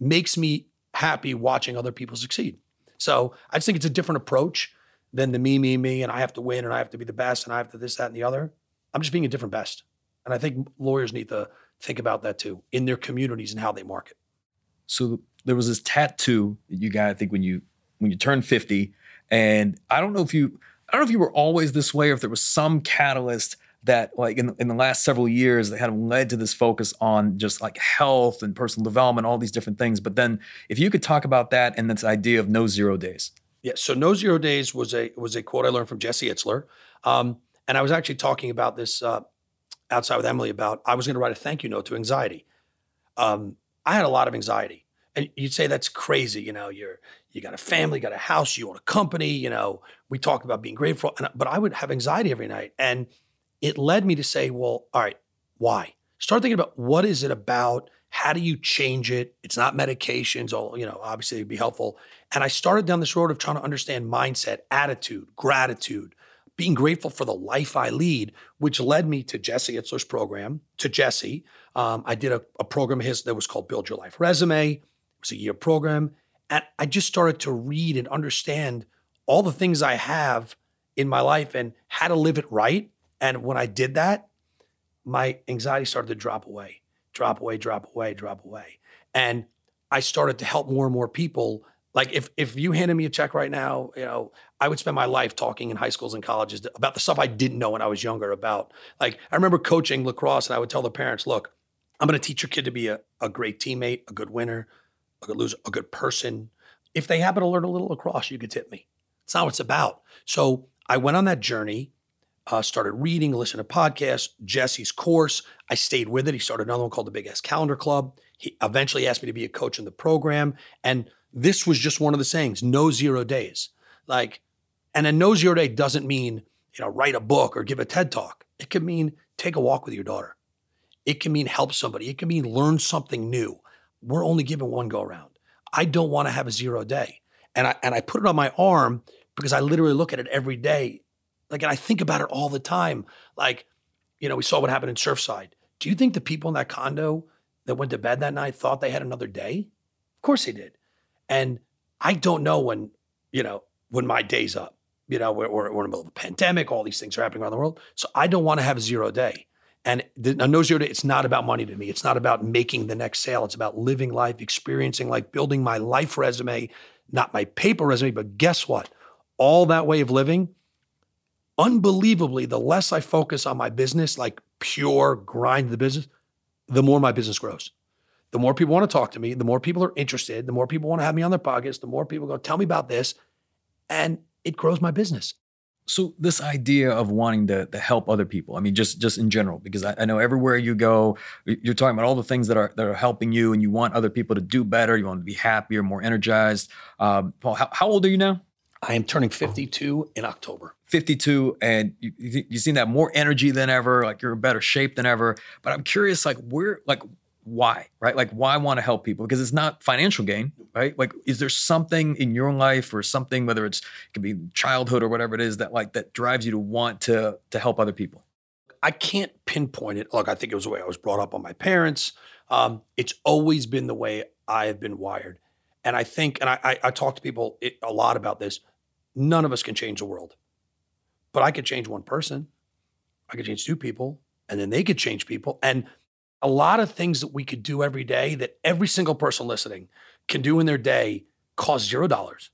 Makes me happy watching other people succeed. So I just think it's a different approach than the me, me, me, and I have to win and I have to be the best and I have to this, that, and the other. I'm just being a different best. And I think lawyers need to think about that too in their communities and how they market. So there was this tattoo that you got, I think, when you when you turned 50. And I don't know if you I don't know if you were always this way or if there was some catalyst that like in, in the last several years that had led to this focus on just like health and personal development, all these different things. But then if you could talk about that and this idea of no zero days. Yeah. So no zero days was a was a quote I learned from Jesse Itzler. Um, and I was actually talking about this uh, outside with Emily about I was going to write a thank you note to anxiety. Um, I had a lot of anxiety and you'd say that's crazy. You know, you're you got a family, got a house, you own a company. You know, we talked about being grateful, and, but I would have anxiety every night, and it led me to say, well, all right, why? Start thinking about what is it about? How do you change it? It's not medications, all you know. Obviously, it'd be helpful. And I started down this road of trying to understand mindset, attitude, gratitude, being grateful for the life I lead, which led me to Jesse Itzler's program. To Jesse, um, I did a, a program of his that was called Build Your Life Resume It was a year program. And I just started to read and understand all the things I have in my life and how to live it right. And when I did that, my anxiety started to drop away, drop away, drop away, drop away. And I started to help more and more people. Like if if you handed me a check right now, you know, I would spend my life talking in high schools and colleges about the stuff I didn't know when I was younger about. Like I remember coaching lacrosse and I would tell the parents, look, I'm going to teach your kid to be a, a great teammate, a good winner, a good loser, a good person. If they happen to learn a little lacrosse, you could tip me. It's not what it's about. So I went on that journey, uh, started reading, listening to podcasts, Jesse's course. I stayed with it. He started another one called the Big Ass Calendar Club. He eventually asked me to be a coach in the program. And this was just one of the sayings no zero days. Like, and a no zero day doesn't mean, you know, write a book or give a TED talk. It could mean take a walk with your daughter. It can mean help somebody. It can mean learn something new we're only given one go around. I don't want to have a zero day. And I and I put it on my arm because I literally look at it every day. Like, and I think about it all the time. Like, you know, we saw what happened in Surfside. Do you think the people in that condo that went to bed that night thought they had another day? Of course they did. And I don't know when, you know, when my day's up. You know, we're, we're, in the middle of a pandemic, all these things are happening around the world. So I don't want to have a zero day. And the, no zero day, it's not about money to me. It's not about making the next sale. It's about living life, experiencing life, building my life resume, not my paper resume. But guess what? All that way of living, unbelievably, the less I focus on my business, like pure grind the business, the more my business grows. The more people want to talk to me, the more people are interested, the more people want to have me on their pockets, the more people go, tell me about this. And it grows my business. So this idea of wanting to, to help other people, I mean, just just in general, because I, I, know everywhere you go, you're talking about all the things that are that are helping you, and you want other people to do better. You want to be happier, more energized. Um, Paul, how, how old are you now? I am turning 52 in October. 52, and you, you seem to have more energy than ever. Like you're in better shape than ever. But I'm curious, like where, like why, right? Like why want to help people? Because it's not financial gain, right? Like, is there something in your life or something, whether it's it could be childhood or whatever it is, that like that drives you to want to to help other people? I can't pinpoint it. Look, I think it was the way I was brought up on my parents. Um, it's always been the way I have been wired, and I think, and I, I, I talk to people a lot about this. None of us can change the world, but I could change one person. I could change two people, and then they could change people, and a lot of things that we could do every day that every single person listening can do in their day cost zero dollars.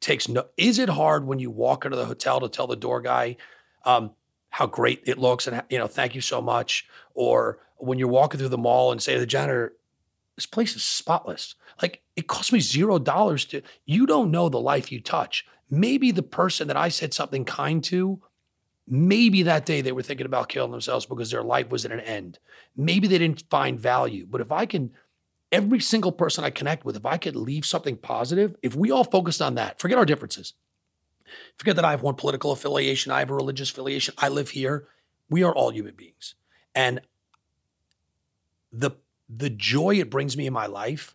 Takes no. Is it hard when you walk into the hotel to tell the door guy um, how great it looks and you know thank you so much, or when you're walking through the mall and say to the janitor, "This place is spotless." Like it cost me zero dollars to. You don't know the life you touch. Maybe the person that I said something kind to Maybe that day they were thinking about killing themselves because their life was at an end. Maybe they didn't find value. But if I can, every single person I connect with, if I could leave something positive, if we all focused on that, forget our differences. Forget that I have one political affiliation, I have a religious affiliation, I live here. We are all human beings. And the the joy it brings me in my life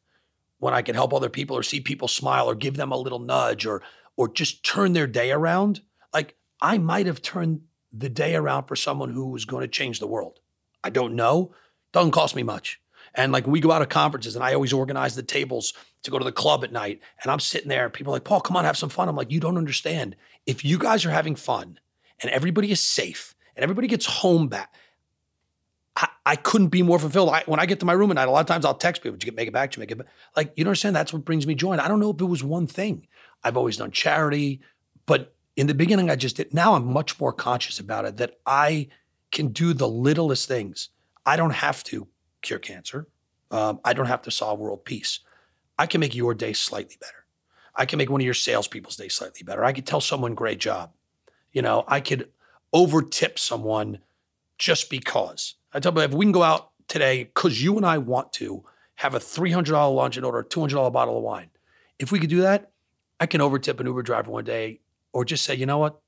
when I can help other people or see people smile or give them a little nudge or or just turn their day around, like I might have turned the day around for someone who was going to change the world. I don't know. Doesn't cost me much. And like we go out to conferences and I always organize the tables to go to the club at night. And I'm sitting there people are like, Paul, come on, have some fun. I'm like, you don't understand. If you guys are having fun and everybody is safe and everybody gets home back, I, I couldn't be more fulfilled. I, when I get to my room at night, a lot of times I'll text people, did you make it back? Did you make it back? Like, you don't understand? That's what brings me joy. And I don't know if it was one thing. I've always done charity, but in the beginning, I just did. Now I'm much more conscious about it that I can do the littlest things. I don't have to cure cancer. Um, I don't have to solve world peace. I can make your day slightly better. I can make one of your salespeople's day slightly better. I could tell someone, great job. You know, I could over tip someone just because. I tell them if we can go out today, because you and I want to have a $300 lunch and order a $200 bottle of wine. If we could do that, I can overtip an Uber driver one day or just say, you know what?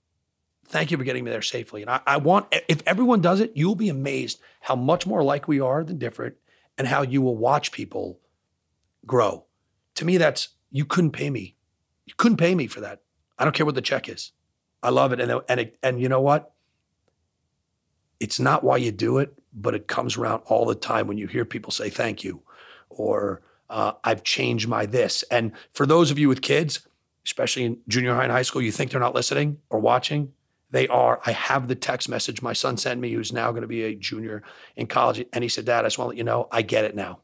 Thank you for getting me there safely. And I, I want, if everyone does it, you'll be amazed how much more like we are than different and how you will watch people grow. To me, that's, you couldn't pay me. You couldn't pay me for that. I don't care what the check is. I love it. And, and, it, and you know what? It's not why you do it, but it comes around all the time when you hear people say thank you or uh, I've changed my this. And for those of you with kids, especially in junior high and high school, you think they're not listening or watching. They are. I have the text message my son sent me, who's now going to be a junior in college. And he said, Dad, I just want to let you know, I get it now.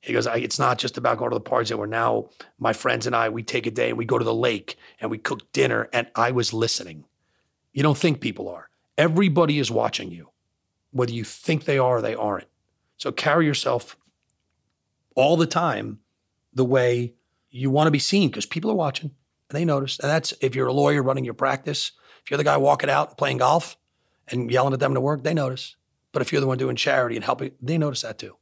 He goes, it's not just about going to the parties that we're now, my friends and I, we take a day and we go to the lake and we cook dinner. And I was listening. You don't think people are. Everybody is watching you, whether you think they are or they aren't. So carry yourself all the time the way you want to be seen because people are watching and they notice. And that's if you're a lawyer running your practice, if you're the guy walking out and playing golf and yelling at them to work, they notice. But if you're the one doing charity and helping, they notice that too.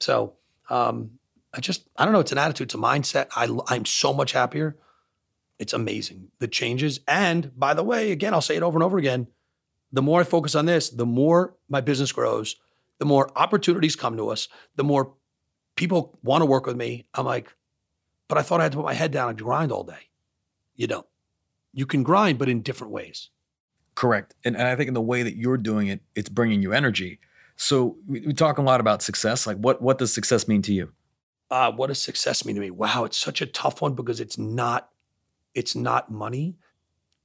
So um, I just, I don't know, it's an attitude, it's a mindset. I, I'm so much happier. It's amazing the changes. And by the way, again, I'll say it over and over again. The more I focus on this, the more my business grows, the more opportunities come to us, the more people want to work with me. I'm like, but I thought I had to put my head down and grind all day. You don't. You can grind, but in different ways. Correct. And, and I think in the way that you're doing it, it's bringing you energy. So we, we talk a lot about success. Like what what does success mean to you? Uh, what does success mean to me? Wow, it's such a tough one because it's not it's not money.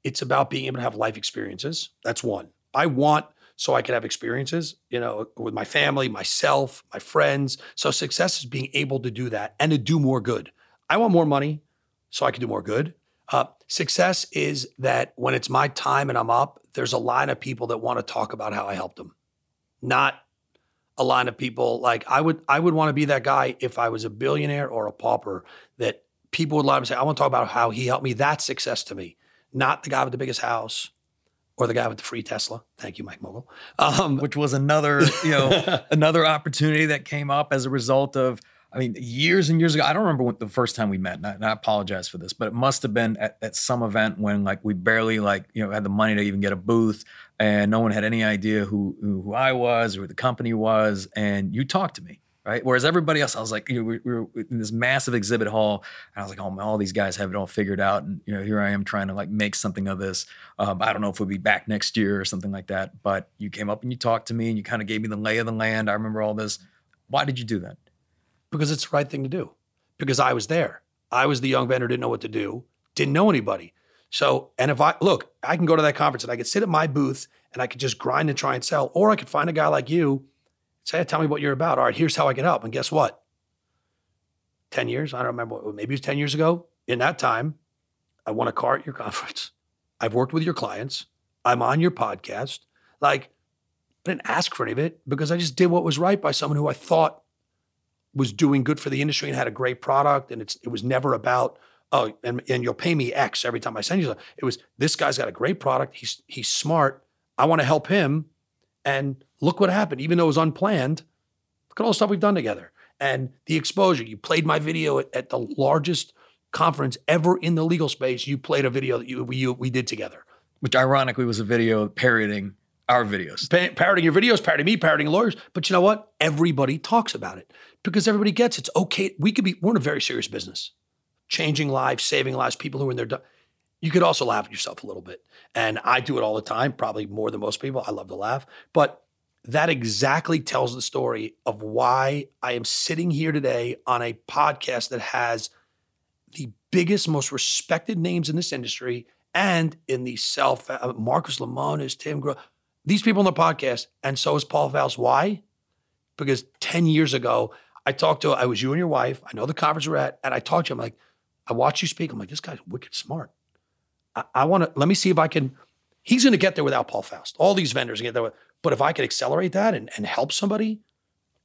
It's about being able to have life experiences. That's one. I want so I can have experiences, you know, with my family, myself, my friends. So success is being able to do that and to do more good. I want more money so I can do more good. Uh, success is that when it's my time and I'm up, there's a line of people that want to talk about how I helped them, not a line of people like I would. I would want to be that guy if I was a billionaire or a pauper. That people would line up and say, "I want to talk about how he helped me." That's success to me, not the guy with the biggest house or the guy with the free Tesla. Thank you, Mike Mogill. Um, Which was another, you know, another opportunity that came up as a result of I mean, years and years ago, I don't remember the first time we met, and I, and I apologize for this, but it must have been at, at, some event when like we barely like, you know, had the money to even get a booth and no one had any idea who, who, who I was or who the company was. And you talked to me, right? Whereas everybody else, I was like, you know, we, we were in this massive exhibit hall and I was like, oh, all these guys have it all figured out. And, you know, here I am trying to like make something of this. Um, I don't know if we'll be back next year or something like that, but you came up and you talked to me and you kind of gave me the lay of the land. I remember all this. Why did you do that? Because it's the right thing to do. Because I was there. I was the young vendor, didn't know what to do, didn't know anybody. So, and if I look, I can go to that conference and I could sit at my booth and I could just grind and try and sell, or I could find a guy like you, say, tell me what you're about. All right, here's how I can help. And guess what? 10 years, I don't remember, maybe it was 10 years ago. In that time, I won a car at your conference. I've worked with your clients. I'm on your podcast. Like, I didn't ask for any of it because I just did what was right by someone who I thought was doing good for the industry and had a great product. And it's it was never about, oh, and, and you'll pay me X every time I send you something. It was this guy's got a great product. He's he's smart. I want to help him. And look what happened. Even though it was unplanned, look at all the stuff we've done together. And the exposure. You played my video at, at the largest conference ever in the legal space. You played a video that you we, we did together. Which ironically was a video parodying our videos. Pa- parroting your videos, parroting me, parroting lawyers. But you know what? Everybody talks about it because everybody gets it's okay. We could be, we're in a very serious business, changing lives, saving lives, people who are in their, you could also laugh at yourself a little bit. And I do it all the time, probably more than most people. I love to laugh. But that exactly tells the story of why I am sitting here today on a podcast that has the biggest, most respected names in this industry and in the self, uh, Marcus Lemonis, Tim Grow, these people on the podcast, and so is Paul Faust. Why? Because 10 years ago, I talked to, I was you and your wife. I know the conference we're at, and I talked to him like, I watched you speak. I'm like, this guy's wicked smart. I, I want to, let me see if I can, he's going to get there without Paul Faust. All these vendors get there. But if I could accelerate that and, and help somebody,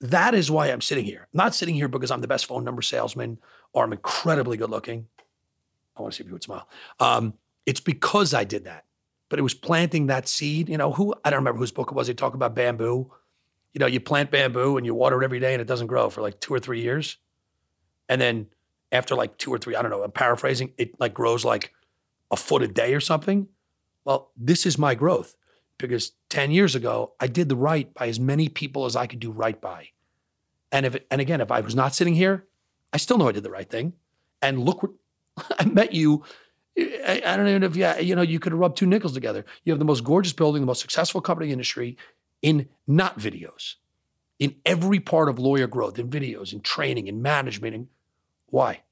that is why I'm sitting here. I'm not sitting here because I'm the best phone number salesman or I'm incredibly good looking. I want to see if you would smile. Um, it's because I did that but it was planting that seed. You know, who I don't remember whose book it was. They talk about bamboo. You know, you plant bamboo and you water it every day and it doesn't grow for like two or three years. And then after like two or three, I don't know, I'm paraphrasing, it like grows like a foot a day or something. Well, this is my growth because 10 years ago, I did the right by as many people as I could do right by. And if, and again, if I was not sitting here, I still know I did the right thing. And look, I met you I, I don't even know if yeah, you know, you could have rubbed two nickels together. You have the most gorgeous building, the most successful company in the industry in not videos, in every part of lawyer growth, in videos, in training, in management. And why?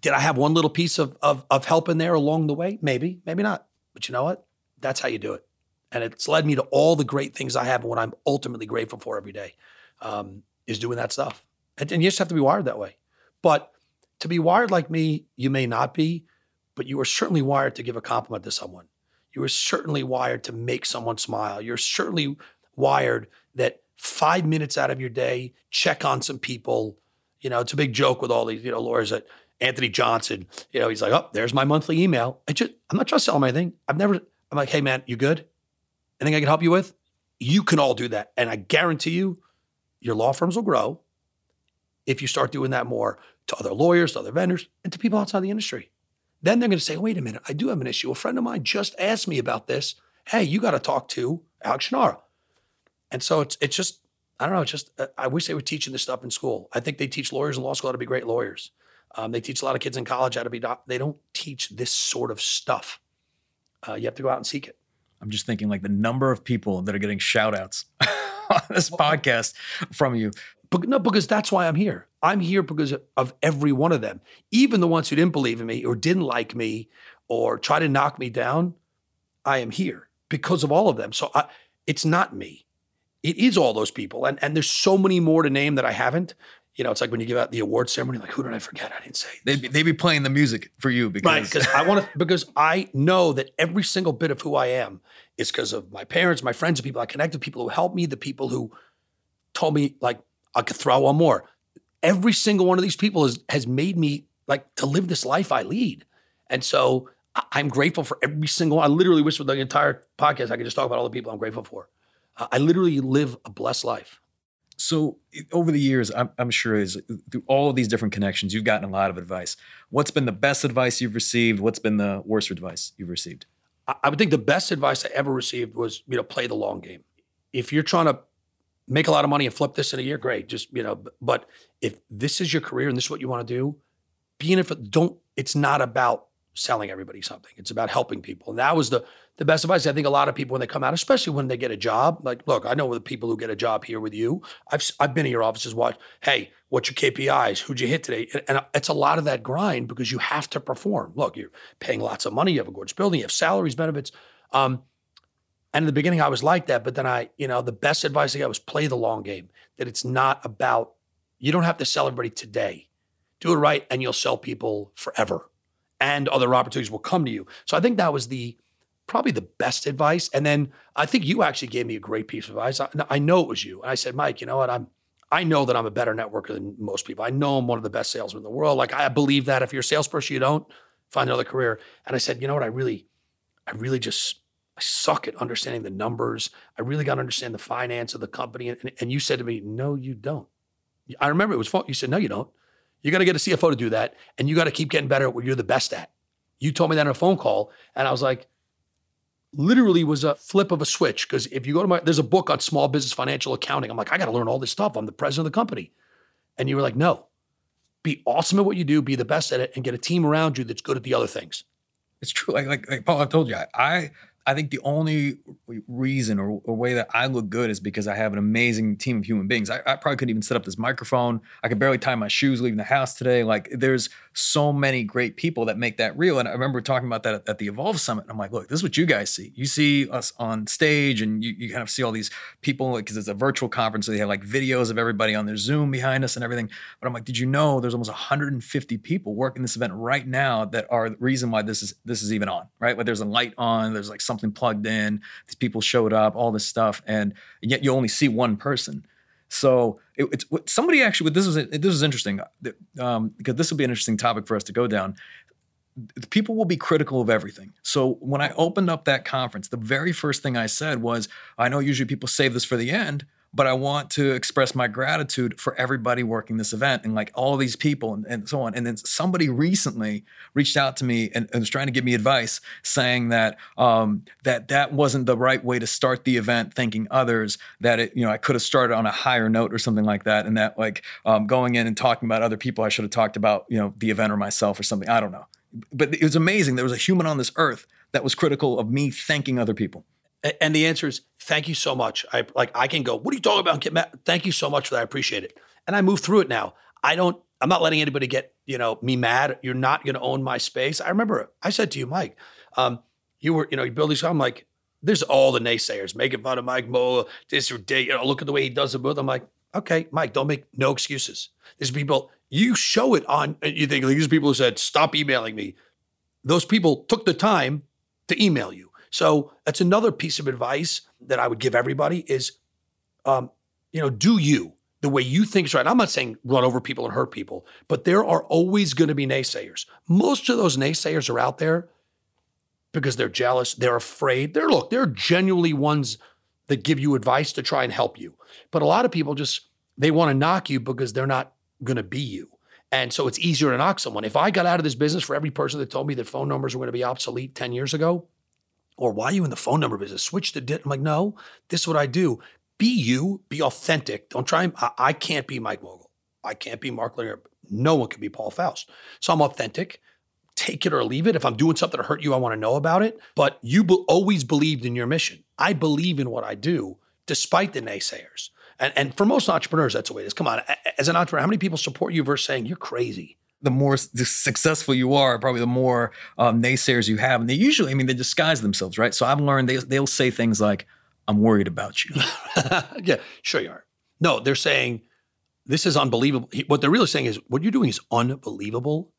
Did I have one little piece of, of, of help in there along the way? Maybe, maybe not. But you know what? That's how you do it. And it's led me to all the great things I have and what I'm ultimately grateful for every day um, is doing that stuff. And, and you just have to be wired that way. But to be wired like me, you may not be but you are certainly wired to give a compliment to someone. You are certainly wired to make someone smile. You're certainly wired that five minutes out of your day, check on some people. You know, it's a big joke with all these, you know, lawyers that Anthony Johnson, you know, he's like, oh, there's my monthly email. I just, I'm not trying to sell him anything. I've never, I'm like, hey man, you good? Anything I can help you with? You can all do that. And I guarantee you, your law firms will grow if you start doing that more to other lawyers, to other vendors, and to people outside the industry. Then they're going to say, wait a minute, I do have an issue. A friend of mine just asked me about this. Hey, you got to talk to Alex Shunnarah. And so it's it's just, I don't know, it's just, uh, I wish they were teaching this stuff in school. I think they teach lawyers in law school how to be great lawyers. Um, they teach a lot of kids in college how to be, doc- they don't teach this sort of stuff. Uh, you have to go out and seek it. I'm just thinking like the number of people that are getting shout outs on this podcast from you. But no, because that's why I'm here. I'm here because of every one of them, even the ones who didn't believe in me or didn't like me or try to knock me down. I am here because of all of them. So I, it's not me. It is all those people. And, and there's so many more to name that I haven't. You know, it's like when you give out the award ceremony, like, who did I forget? I didn't say. They'd be, they'd be playing the music for you because. Right. Because I want to, because I know that every single bit of who I am is because of my parents, my friends, the people I connect with, people who helped me, the people who told me, like, I could throw one more. Every single one of these people has, has made me like to live this life I lead. And so I'm grateful for every single. I literally wish for the entire podcast I could just talk about all the people I'm grateful for. I literally live a blessed life. So over the years, I'm, I'm sure is through all of these different connections, you've gotten a lot of advice. What's been the best advice you've received? What's been the worst advice you've received? I would think the best advice I ever received was, you know, play the long game. If you're trying to make a lot of money and flip this in a year, great. Just, you know, but if this is your career and this is what you want to do, be in it for, don't, it's not about selling everybody something. It's about helping people. And that was the the best advice. I think a lot of people when they come out, especially when they get a job, like, look, I know the people who get a job here with you. I've I've been in your offices. Watch, hey, what's your KPIs? Who'd you hit today? And, and it's a lot of that grind because you have to perform. Look, you're paying lots of money. You have a gorgeous building. You have salaries, benefits. Um, and in the beginning, I was like that, but then I, you know, the best advice I got was play the long game. That it's not about you don't have to sell everybody today. Do it right, and you'll sell people forever and other opportunities will come to you. So I think that was the probably the best advice. And then I think you actually gave me a great piece of advice. I, I know it was you. And I said, Mike, you know what? I'm I know that I'm a better networker than most people. I know I'm one of the best salesmen in the world. Like I believe that if you're a salesperson, you don't find another career. And I said, you know what? I really, I really just I suck at understanding the numbers. I really got to understand the finance of the company. And, and you said to me, no, you don't. I remember it was fun. You said, no, you don't. You got to get a CFO to do that, and you got to keep getting better at what you're the best at. You told me that in a phone call, and I was like, literally was a flip of a switch. Because if you go to my, there's a book on small business financial accounting. I'm like, I got to learn all this stuff. I'm the president of the company, and you were like, no, be awesome at what you do, be the best at it, and get a team around you that's good at the other things. It's true. Like like, like Paul, I've told you, I, I I think the only reason or, or, way that I look good is because I have an amazing team of human beings. I, I, probably couldn't even set up this microphone. I could barely tie my shoes leaving the house today. Like there's so many great people that make that real. And I remember talking about that at, at the Evolve Summit. I'm like, look, this is what you guys see. You see us on stage and you, you kind of see all these people because it's a virtual conference. So they have like videos of everybody on their Zoom behind us and everything. But I'm like, did you know there's almost 150 people working this event right now that are the reason why this is this is even on, right? Like there's a light on, there's like something plugged in, these people showed up, all this stuff, and yet you only see one person. So it, it's somebody actually. This was this was interesting um, because this will be an interesting topic for us to go down. People will be critical of everything. So when I opened up that conference, the very first thing I said was, "I know usually people save this for the end, but I want to express my gratitude for everybody working this event and like all these people and, and so on. And then somebody recently reached out to me and, and was trying to give me advice, saying that um, that that wasn't the right way to start the event, thanking others. That it, you know, I could have started on a higher note or something like that, and that like um, going in and talking about other people, I should have talked about you know the event or myself or something. I don't know, but it was amazing. There was a human on this earth that was critical of me thanking other people. And the answer is thank you so much. I like I can go, what are you talking about? Get mad? Thank you so much for that. I appreciate it. And I move through it now. I don't, I'm not letting anybody get, you know, me mad. You're not gonna own my space. I remember I said to you, Mike, um, you were, you know, you build these, I'm like, there's all the naysayers making fun of Mike Mola, this or day, you know, look at the way he does it. But I'm like, okay, Mike, don't make no excuses. There's people, you show it on, you think like, these people who said, stop emailing me. Those people took the time to email you. So that's another piece of advice that I would give everybody is, um, you know, do you the way you think is right. I'm not saying run over people and hurt people, but there are always going to be naysayers. Most of those naysayers are out there because they're jealous, they're afraid. They're look, they're genuinely ones that give you advice to try and help you. But a lot of people just they want to knock you because they're not going to be you. And so it's easier to knock someone. If I got out of this business for every person that told me that phone numbers were going to be obsolete 10 years ago, or why are you in the phone number business? Switch to dit. I'm like, no, this is what I do. Be you, be authentic. Don't try and, I, I can't be Mike Mogill. I can't be Mark Lanier. No one can be Paul Faust. So I'm authentic. take it or leave it. If I'm doing something to hurt you, I want to know about it. But you be- always believed in your mission. I believe in what I do, despite the naysayers. And, and for most entrepreneurs, that's the way it is. Come on, as an entrepreneur, how many people support you versus saying you're crazy? The more successful you are, probably the more um, naysayers you have. And they usually, I mean, they disguise themselves, right? So I've learned they, they'll say things like, I'm worried about you. yeah, sure you are. No, they're saying, this is unbelievable. What they're really saying is, what you're doing is unbelievable.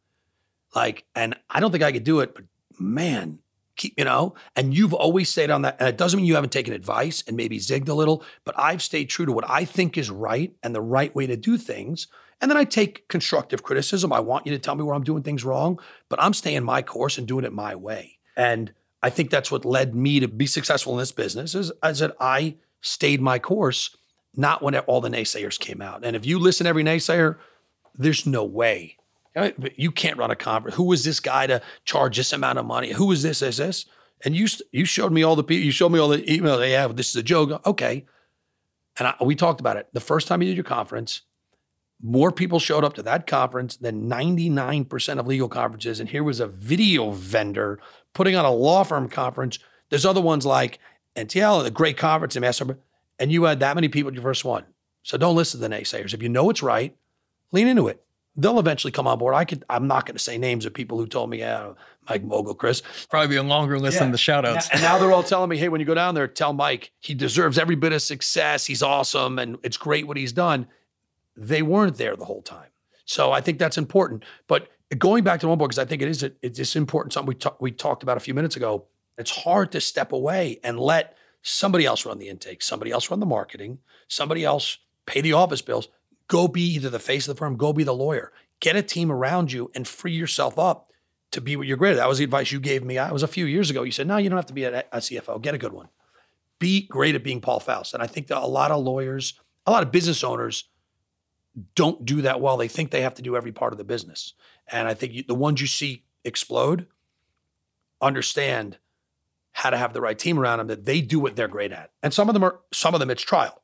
Like, and I don't think I could do it, but man, keep, you know, and you've always stayed on that. And it doesn't mean you haven't taken advice and maybe zigged a little, but I've stayed true to what I think is right and the right way to do things. And then I take constructive criticism. I want you to tell me where I'm doing things wrong, but I'm staying my course and doing it my way. And I think that's what led me to be successful in this business is, is that I stayed my course, not when all the naysayers came out. And if you listen every naysayer, there's no way you can't run a conference. Who is this guy to charge this amount of money? Who is this? Is this? And you you showed me all the people. You showed me all the emails. Yeah, this is a joke. Okay, and I, we talked about it the first time you did your conference. More people showed up to that conference than 99% of legal conferences. And here was a video vendor putting on a law firm conference. There's other ones like NTL, a great conference in Master, and you had that many people at your first one. So don't listen to the naysayers. If you know it's right, lean into it they'll eventually come on board. I could, I'm not going to say names of people who told me, yeah, Mike Mogill, Chris. Probably be a longer list yeah. than the shout outs. And now they're all telling me, hey, when you go down there, tell Mike he deserves every bit of success. He's awesome and it's great what he's done. They weren't there the whole time. So I think that's important. But going back to one book, because I think it is it's important, something we, ta- we talked about a few minutes ago. It's hard to step away and let somebody else run the intake, somebody else run the marketing, somebody else pay the office bills Go be either the face of the firm, go be the lawyer. Get a team around you and free yourself up to be what you're great at. That was the advice you gave me. I was a few years ago. You said, no, you don't have to be a, a CFO. Get a good one. Be great at being Paul Faust. And I think that a lot of lawyers, a lot of business owners don't do that well. They think they have to do every part of the business. And I think you, the ones you see explode understand how to have the right team around them that they do what they're great at. And some of them are, some of them it's trial.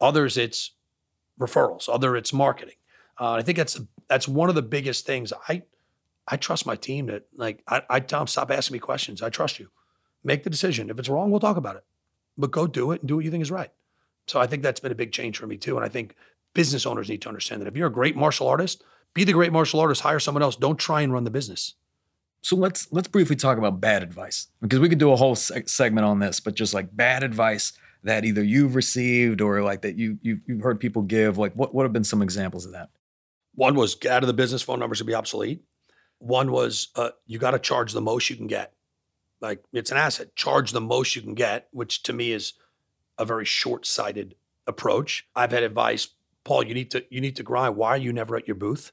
Others it's referrals, other it's marketing. Uh, I think that's that's one of the biggest things. I I trust my team that like I, I tell them stop asking me questions. I trust you. Make the decision. If it's wrong, we'll talk about it. But go do it and do what you think is right. So I think that's been a big change for me too. And I think business owners need to understand that if you're a great martial artist, be the great martial artist. Hire someone else. Don't try and run the business. So let's let's briefly talk about bad advice because we could do a whole segment on this, but just like bad advice that either you've received or like that you, you you've heard people give? Like what what have been some examples of that? One was get out of the business. Phone numbers will be obsolete. One was uh, you got to charge the most you can get. Like it's an asset. Charge the most you can get, which to me is a very short-sighted approach. I've had advice, Paul. You need to you need to grind. Why are you never at your booth?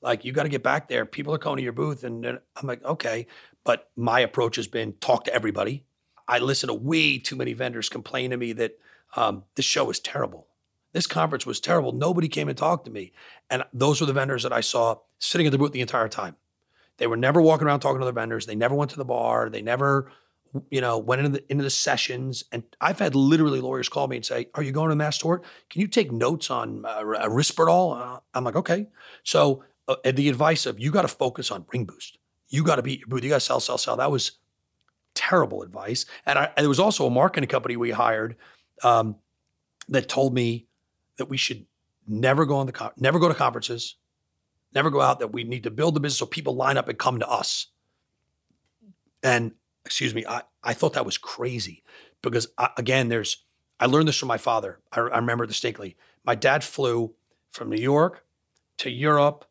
Like you got to get back there. People are coming to your booth, and, I'm like, okay. But my approach has been talk to everybody I listen to way too many vendors complain to me that um, this show was terrible. This conference was terrible. Nobody came and talked to me. And those were the vendors that I saw sitting at the booth the entire time. They were never walking around talking to other vendors. They never went to the bar. They never, you know, went into the into the sessions. And I've had literally lawyers call me and say, "Are you going to Mass Tort? Can you take notes on uh, a Risperdal?" Uh, I'm like, "Okay." So uh, the advice of you got to focus on RingBoost. You got to beat your booth. You got to sell, sell, sell. That was terrible advice. And, I, there was also a marketing company we hired um, that told me that we should never go on the never go to conferences, never go out. That we need to build the business so people line up and come to us. And excuse me, I, I thought that was crazy because I, again, there's I learned this from my father. I, I remember distinctly. My dad flew from New York to Europe,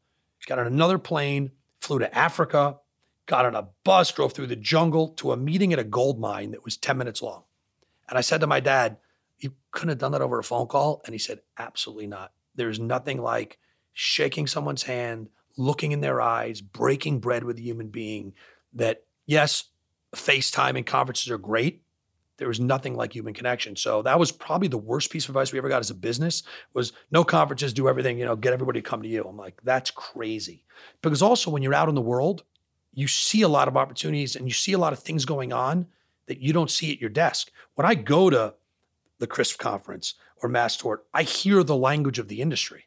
got on another plane, flew to Africa, got on a bus, drove through the jungle to a meeting at a gold mine that was 10 minutes long. And I said to my dad, You couldn't have done that over a phone call? And he said, Absolutely not. There's nothing like shaking someone's hand, looking in their eyes, breaking bread with a human being. That, yes, FaceTime and conferences are great. There was nothing like human connection. So that was probably the worst piece of advice we ever got as a business was no conferences, do everything, you know, get everybody to come to you. I'm like, that's crazy. Because also when you're out in the world, you see a lot of opportunities and you see a lot of things going on that you don't see at your desk. When I go to the CRISP conference or Mass Tort, I hear the language of the industry.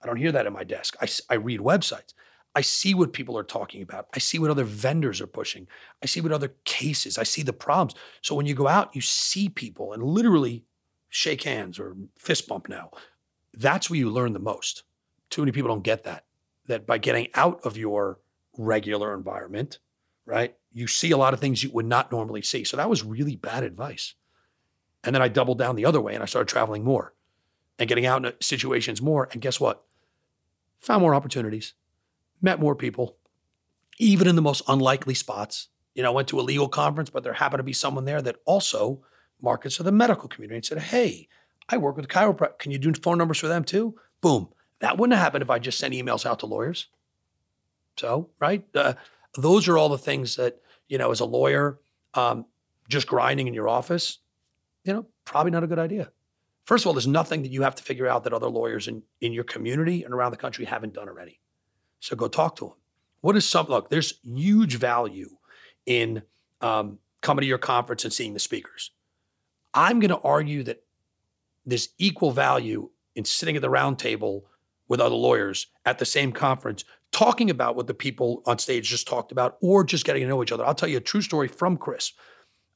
I don't hear that at my desk. I, I read websites. I see what people are talking about. I see what other vendors are pushing. I see what other cases. I see the problems. So when you go out, you see people and literally shake hands or fist bump now. That's where you learn the most. Too many people don't get that. That by getting out of your regular environment, right, you see a lot of things you would not normally see. So that was really bad advice. And then I doubled down the other way and I started traveling more and getting out in situations more. And guess what? Found more opportunities met more people, even in the most unlikely spots. You know, I went to a legal conference, but there happened to be someone there that also markets to the medical community and said, Hey, I work with chiropractor. Can you do phone numbers for them too? Boom. That wouldn't have happened if I just sent emails out to lawyers. So, right? Uh, those are all the things that, you know, as a lawyer, um, just grinding in your office, you know, probably not a good idea. First of all, there's nothing that you have to figure out that other lawyers in, in your community and around the country haven't done already. So go talk to them. What is some look? There's huge value in um, coming to your conference and seeing the speakers. I'm going to argue that there's equal value in sitting at the round table with other lawyers at the same conference, talking about what the people on stage just talked about, or just getting to know each other. I'll tell you a true story from CRISP.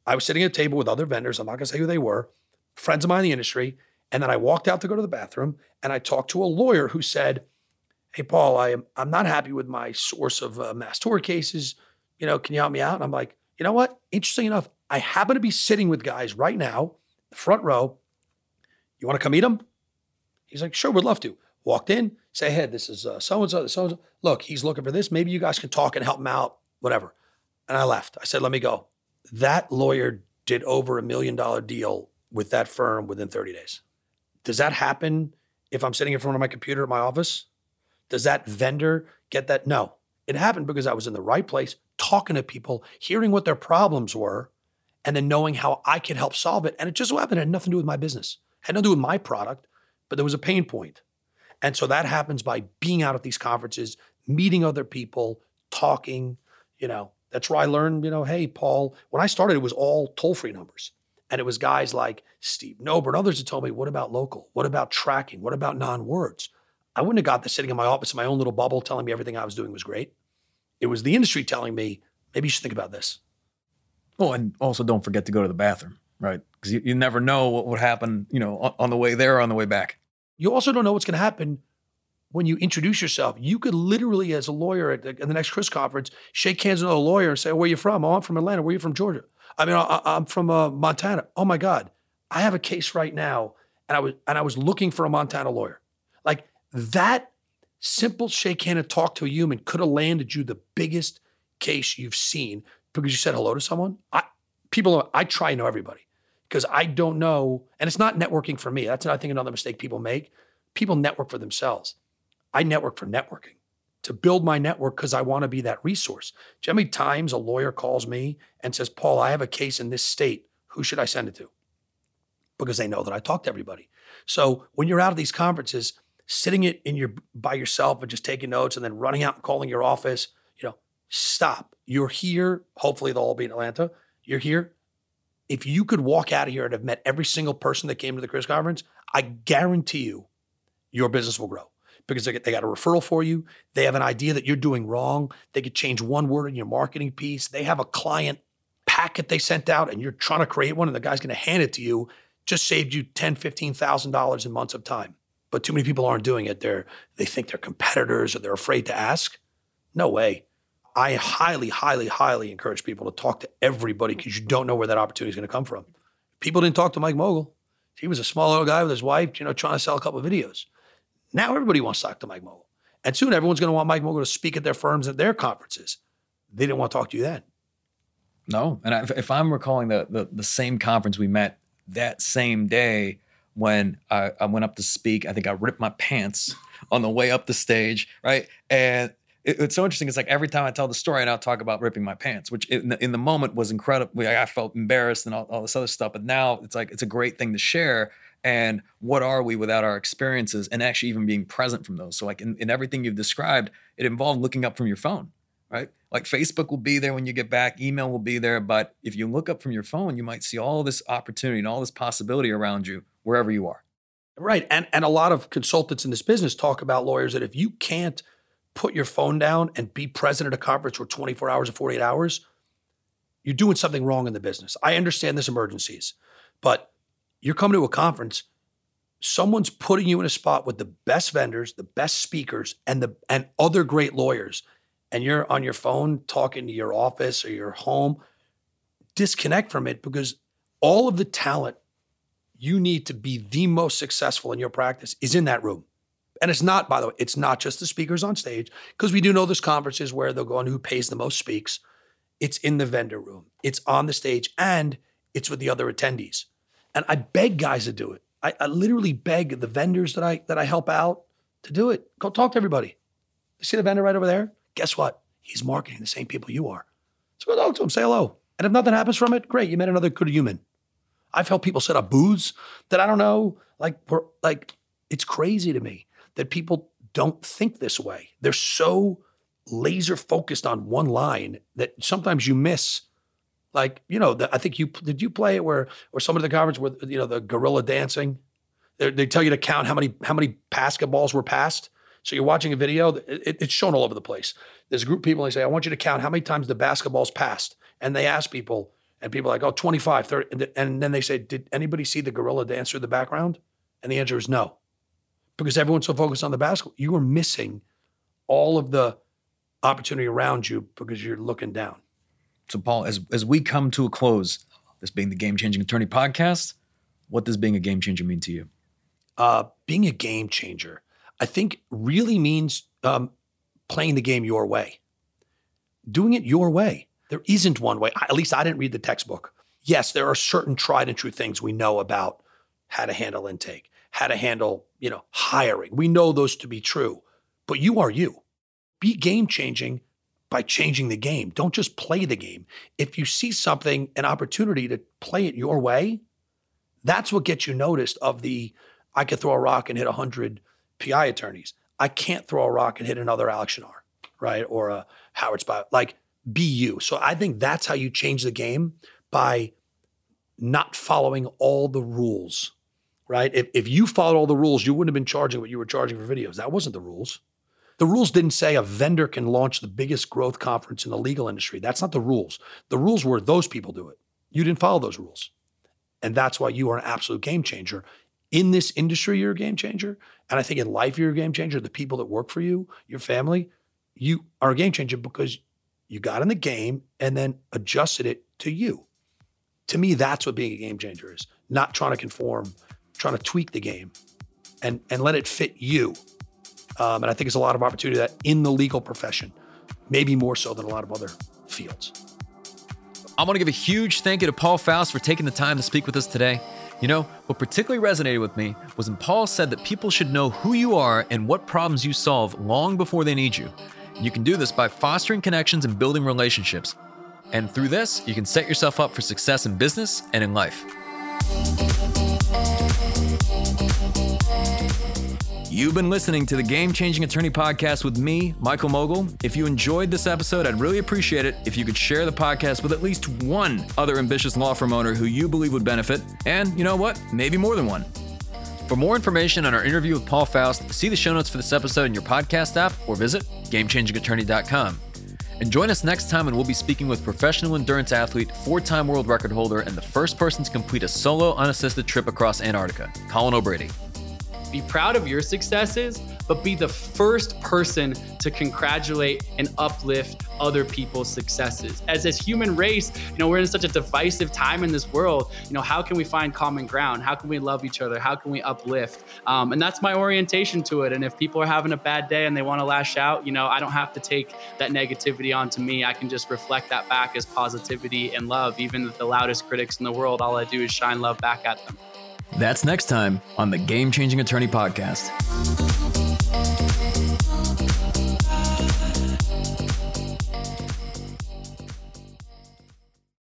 I was sitting at a table with other vendors. I'm not going to say who they were, friends of mine in the industry. And then I walked out to go to the bathroom and I talked to a lawyer who said, hey, Paul, I am, I'm not happy with my source of uh, mass tort cases. You know, can you help me out? And I'm like, you know what? Interesting enough, I happen to be sitting with guys right now, the front row. You want to come meet them? He's like, sure, would love to. Walked in, say, hey, this is so and so, so. Look, he's looking for this. Maybe you guys can talk and help him out, whatever. And I left. I said, let me go. That lawyer did over a million dollar deal with that firm within 30 days. Does that happen if I'm sitting in front of my computer at my office? Does that vendor get that? No. It happened because I was in the right place, talking to people, hearing what their problems were, and then knowing how I could help solve it. And it just so happened it had nothing to do with my business. It had nothing to do with my product, but there was a pain point. And so that happens by being out at these conferences, meeting other people, talking, you know. That's where I learned, you know, hey, Paul, when I started, it was all toll-free numbers. And it was guys like Steve Nober and others that told me, what about local? What about tracking? What about non-words? I wouldn't have got this sitting in my office in my own little bubble telling me everything I was doing was great. It was the industry telling me, maybe you should think about this. Well, and also don't forget to go to the bathroom, right? Because you, you never know what would happen, you know, on, on the way there or on the way back. You also don't know what's going to happen when you introduce yourself. You could literally, as a lawyer at the, at the next CRISP conference, shake hands with a lawyer and say, "Where are you from? Oh, I'm from Atlanta. Where are you from? Georgia. I mean, I, am from uh, Montana. Oh my God, I have a case right now, and I was and I was looking for a Montana lawyer. Like that simple shake hand and talk to a human could have landed you the biggest case you've seen because you said hello to someone. I people I try to know everybody because I don't know, and it's not networking for me. That's I think another mistake people make. People network for themselves. I network for networking to build my network because I want to be that resource. Do you know how many times a lawyer calls me and says, Paul, I have a case in this state. Who should I send it to? Because they know that I talk to everybody. So when you're out of these conferences, sitting it in your by yourself and just taking notes and then running out and calling your office, you know, stop. You're here. Hopefully they'll all be in Atlanta. You're here. If you could walk out of here and have met every single person that came to the CRISP conference, I guarantee you your business will grow because they, got a referral for you. They have an idea that you're doing wrong. They could change one word in your marketing piece. They have a client packet they sent out and you're trying to create one and the guy's going to hand it to you. Just saved you $10,000, $15,000 in months of time but too many people aren't doing it. They're they think they're competitors or they're afraid to ask. No way. I highly, highly, highly encourage people to talk to everybody because you don't know where that opportunity is going to come from. People didn't talk to Mike Mogill. He was a small little guy with his wife, you know, trying to sell a couple of videos. Now everybody wants to talk to Mike Mogill. And soon everyone's going to want Mike Mogill to speak at their firms at their conferences. They didn't want to talk to you then. No. And if I'm recalling the, the, the same conference we met that same day, when I, I, went up to speak. I think I ripped my pants on the way up the stage, right? And it, it's so interesting. It's like every time I tell the story, I'll talk about ripping my pants, which in the, in the moment was incredible. I felt embarrassed and all, all this other stuff. But now it's like it's a great thing to share. And what are we without our experiences and actually even being present from those? So, like in, in everything you've described, it involved looking up from your phone, right? Like Facebook will be there when you get back, email will be there. But if you look up from your phone, you might see all this opportunity and all this possibility around you wherever you are. Right. And and a lot of consultants in this business talk about lawyers that if you can't put your phone down and be present at a conference for 24 hours or 48 hours, you're doing something wrong in the business. I understand there's emergencies, but you're coming to a conference, someone's putting you in a spot with the best vendors, the best speakers, and the and other great lawyers, and you're on your phone talking to your office or your home. Disconnect from it because all of the talent you need to be the most successful in your practice is in that room. And it's not, by the way, it's not just the speakers on stage, because we do know there's conferences where they'll go on who pays the most speaks. It's in the vendor room, it's on the stage, and it's with the other attendees. And I beg guys to do it. I, I literally beg the vendors that I that I help out to do it. Go talk to everybody. You see the vendor right over there? Guess what? He's marketing the same people you are. So go talk to him, say hello. And if nothing happens from it, great. You met another good human. I've helped people set up booths that I don't know. Like, we're like it's crazy to me that people don't think this way. They're so laser focused on one line that sometimes you miss. Like, you know, the, I think you did you play it where or some of the conference where you know the gorilla dancing. They, they tell you to count how many how many basketballs were passed. So you're watching a video, it, it's shown all over the place. There's a group of people, and they say, I want you to count how many times the basketball's passed. And they ask people, and people are like, oh, 25, 30. And then they say, did anybody see the gorilla dancer in the background? And the answer is no because everyone's so focused on the basketball. You are missing all of the opportunity around you because you're looking down. So, Paul, as as we come to a close, this being the Game Changing Attorney podcast, what does being a game changer mean to you? Uh, being a game changer, I think, really means um, playing the game your way, doing it your way. There isn't one way. At least I didn't read the textbook. Yes, there are certain tried and true things we know about how to handle intake, how to handle, you know, hiring. We know those to be true, but you are you. Be game changing by changing the game. Don't just play the game. If you see something, an opportunity to play it your way, that's what gets you noticed of the I could throw a rock and hit 100 PI attorneys. I can't throw a rock and hit another Alex Shunnarah, right? Or a Howard Spot. Like, be you. So I think that's how you change the game by not following all the rules right? If, if you followed all the rules, you wouldn't have been charging what you were charging for videos. That wasn't the rules. The rules didn't say a vendor can launch the biggest growth conference in the legal industry. That's not the rules. The rules were those people do it. You didn't follow those rules. And that's why you are an absolute game changer. In this industry, you're a game changer. And I think in life, you're a game changer. The people that work for you, your family, you are a game changer because you got in the game and then adjusted it to you. To me, that's what being a game changer is, not trying to conform trying to tweak the game and, and let it fit you. Um, and I think there's a lot of opportunity that in the legal profession, maybe more so than a lot of other fields. I want to give a huge thank you to Paul Faust for taking the time to speak with us today. You know, what particularly resonated with me was when Paul said that people should know who you are and what problems you solve long before they need you. You can do this by fostering connections and building relationships. And through this, you can set yourself up for success in business and in life. You've been listening to the Game Changing Attorney Podcast with me, Michael Mogill. If you enjoyed this episode, I'd really appreciate it if you could share the podcast with at least one other ambitious law firm owner who you believe would benefit, and you know what? Maybe more than one. For more information on our interview with Paul Faust, see the show notes for this episode in your podcast app or visit GameChangingAttorney.com. And join us next time when we'll be speaking with professional endurance athlete, four time world record holder, and the first person to complete a solo unassisted trip across Antarctica, Colin O'Brady. Be proud of your successes, but be the first person to congratulate and uplift other people's successes. As a human race, you know, we're in such a divisive time in this world. You know, how can we find common ground? How can we love each other? How can we uplift? Um, and that's my orientation to it. And if people are having a bad day and they want to lash out, you know, I don't have to take that negativity onto me. I can just reflect that back as positivity and love. Even the loudest critics in the world, all I do is shine love back at them. That's next time on the Game Changing Attorney Podcast.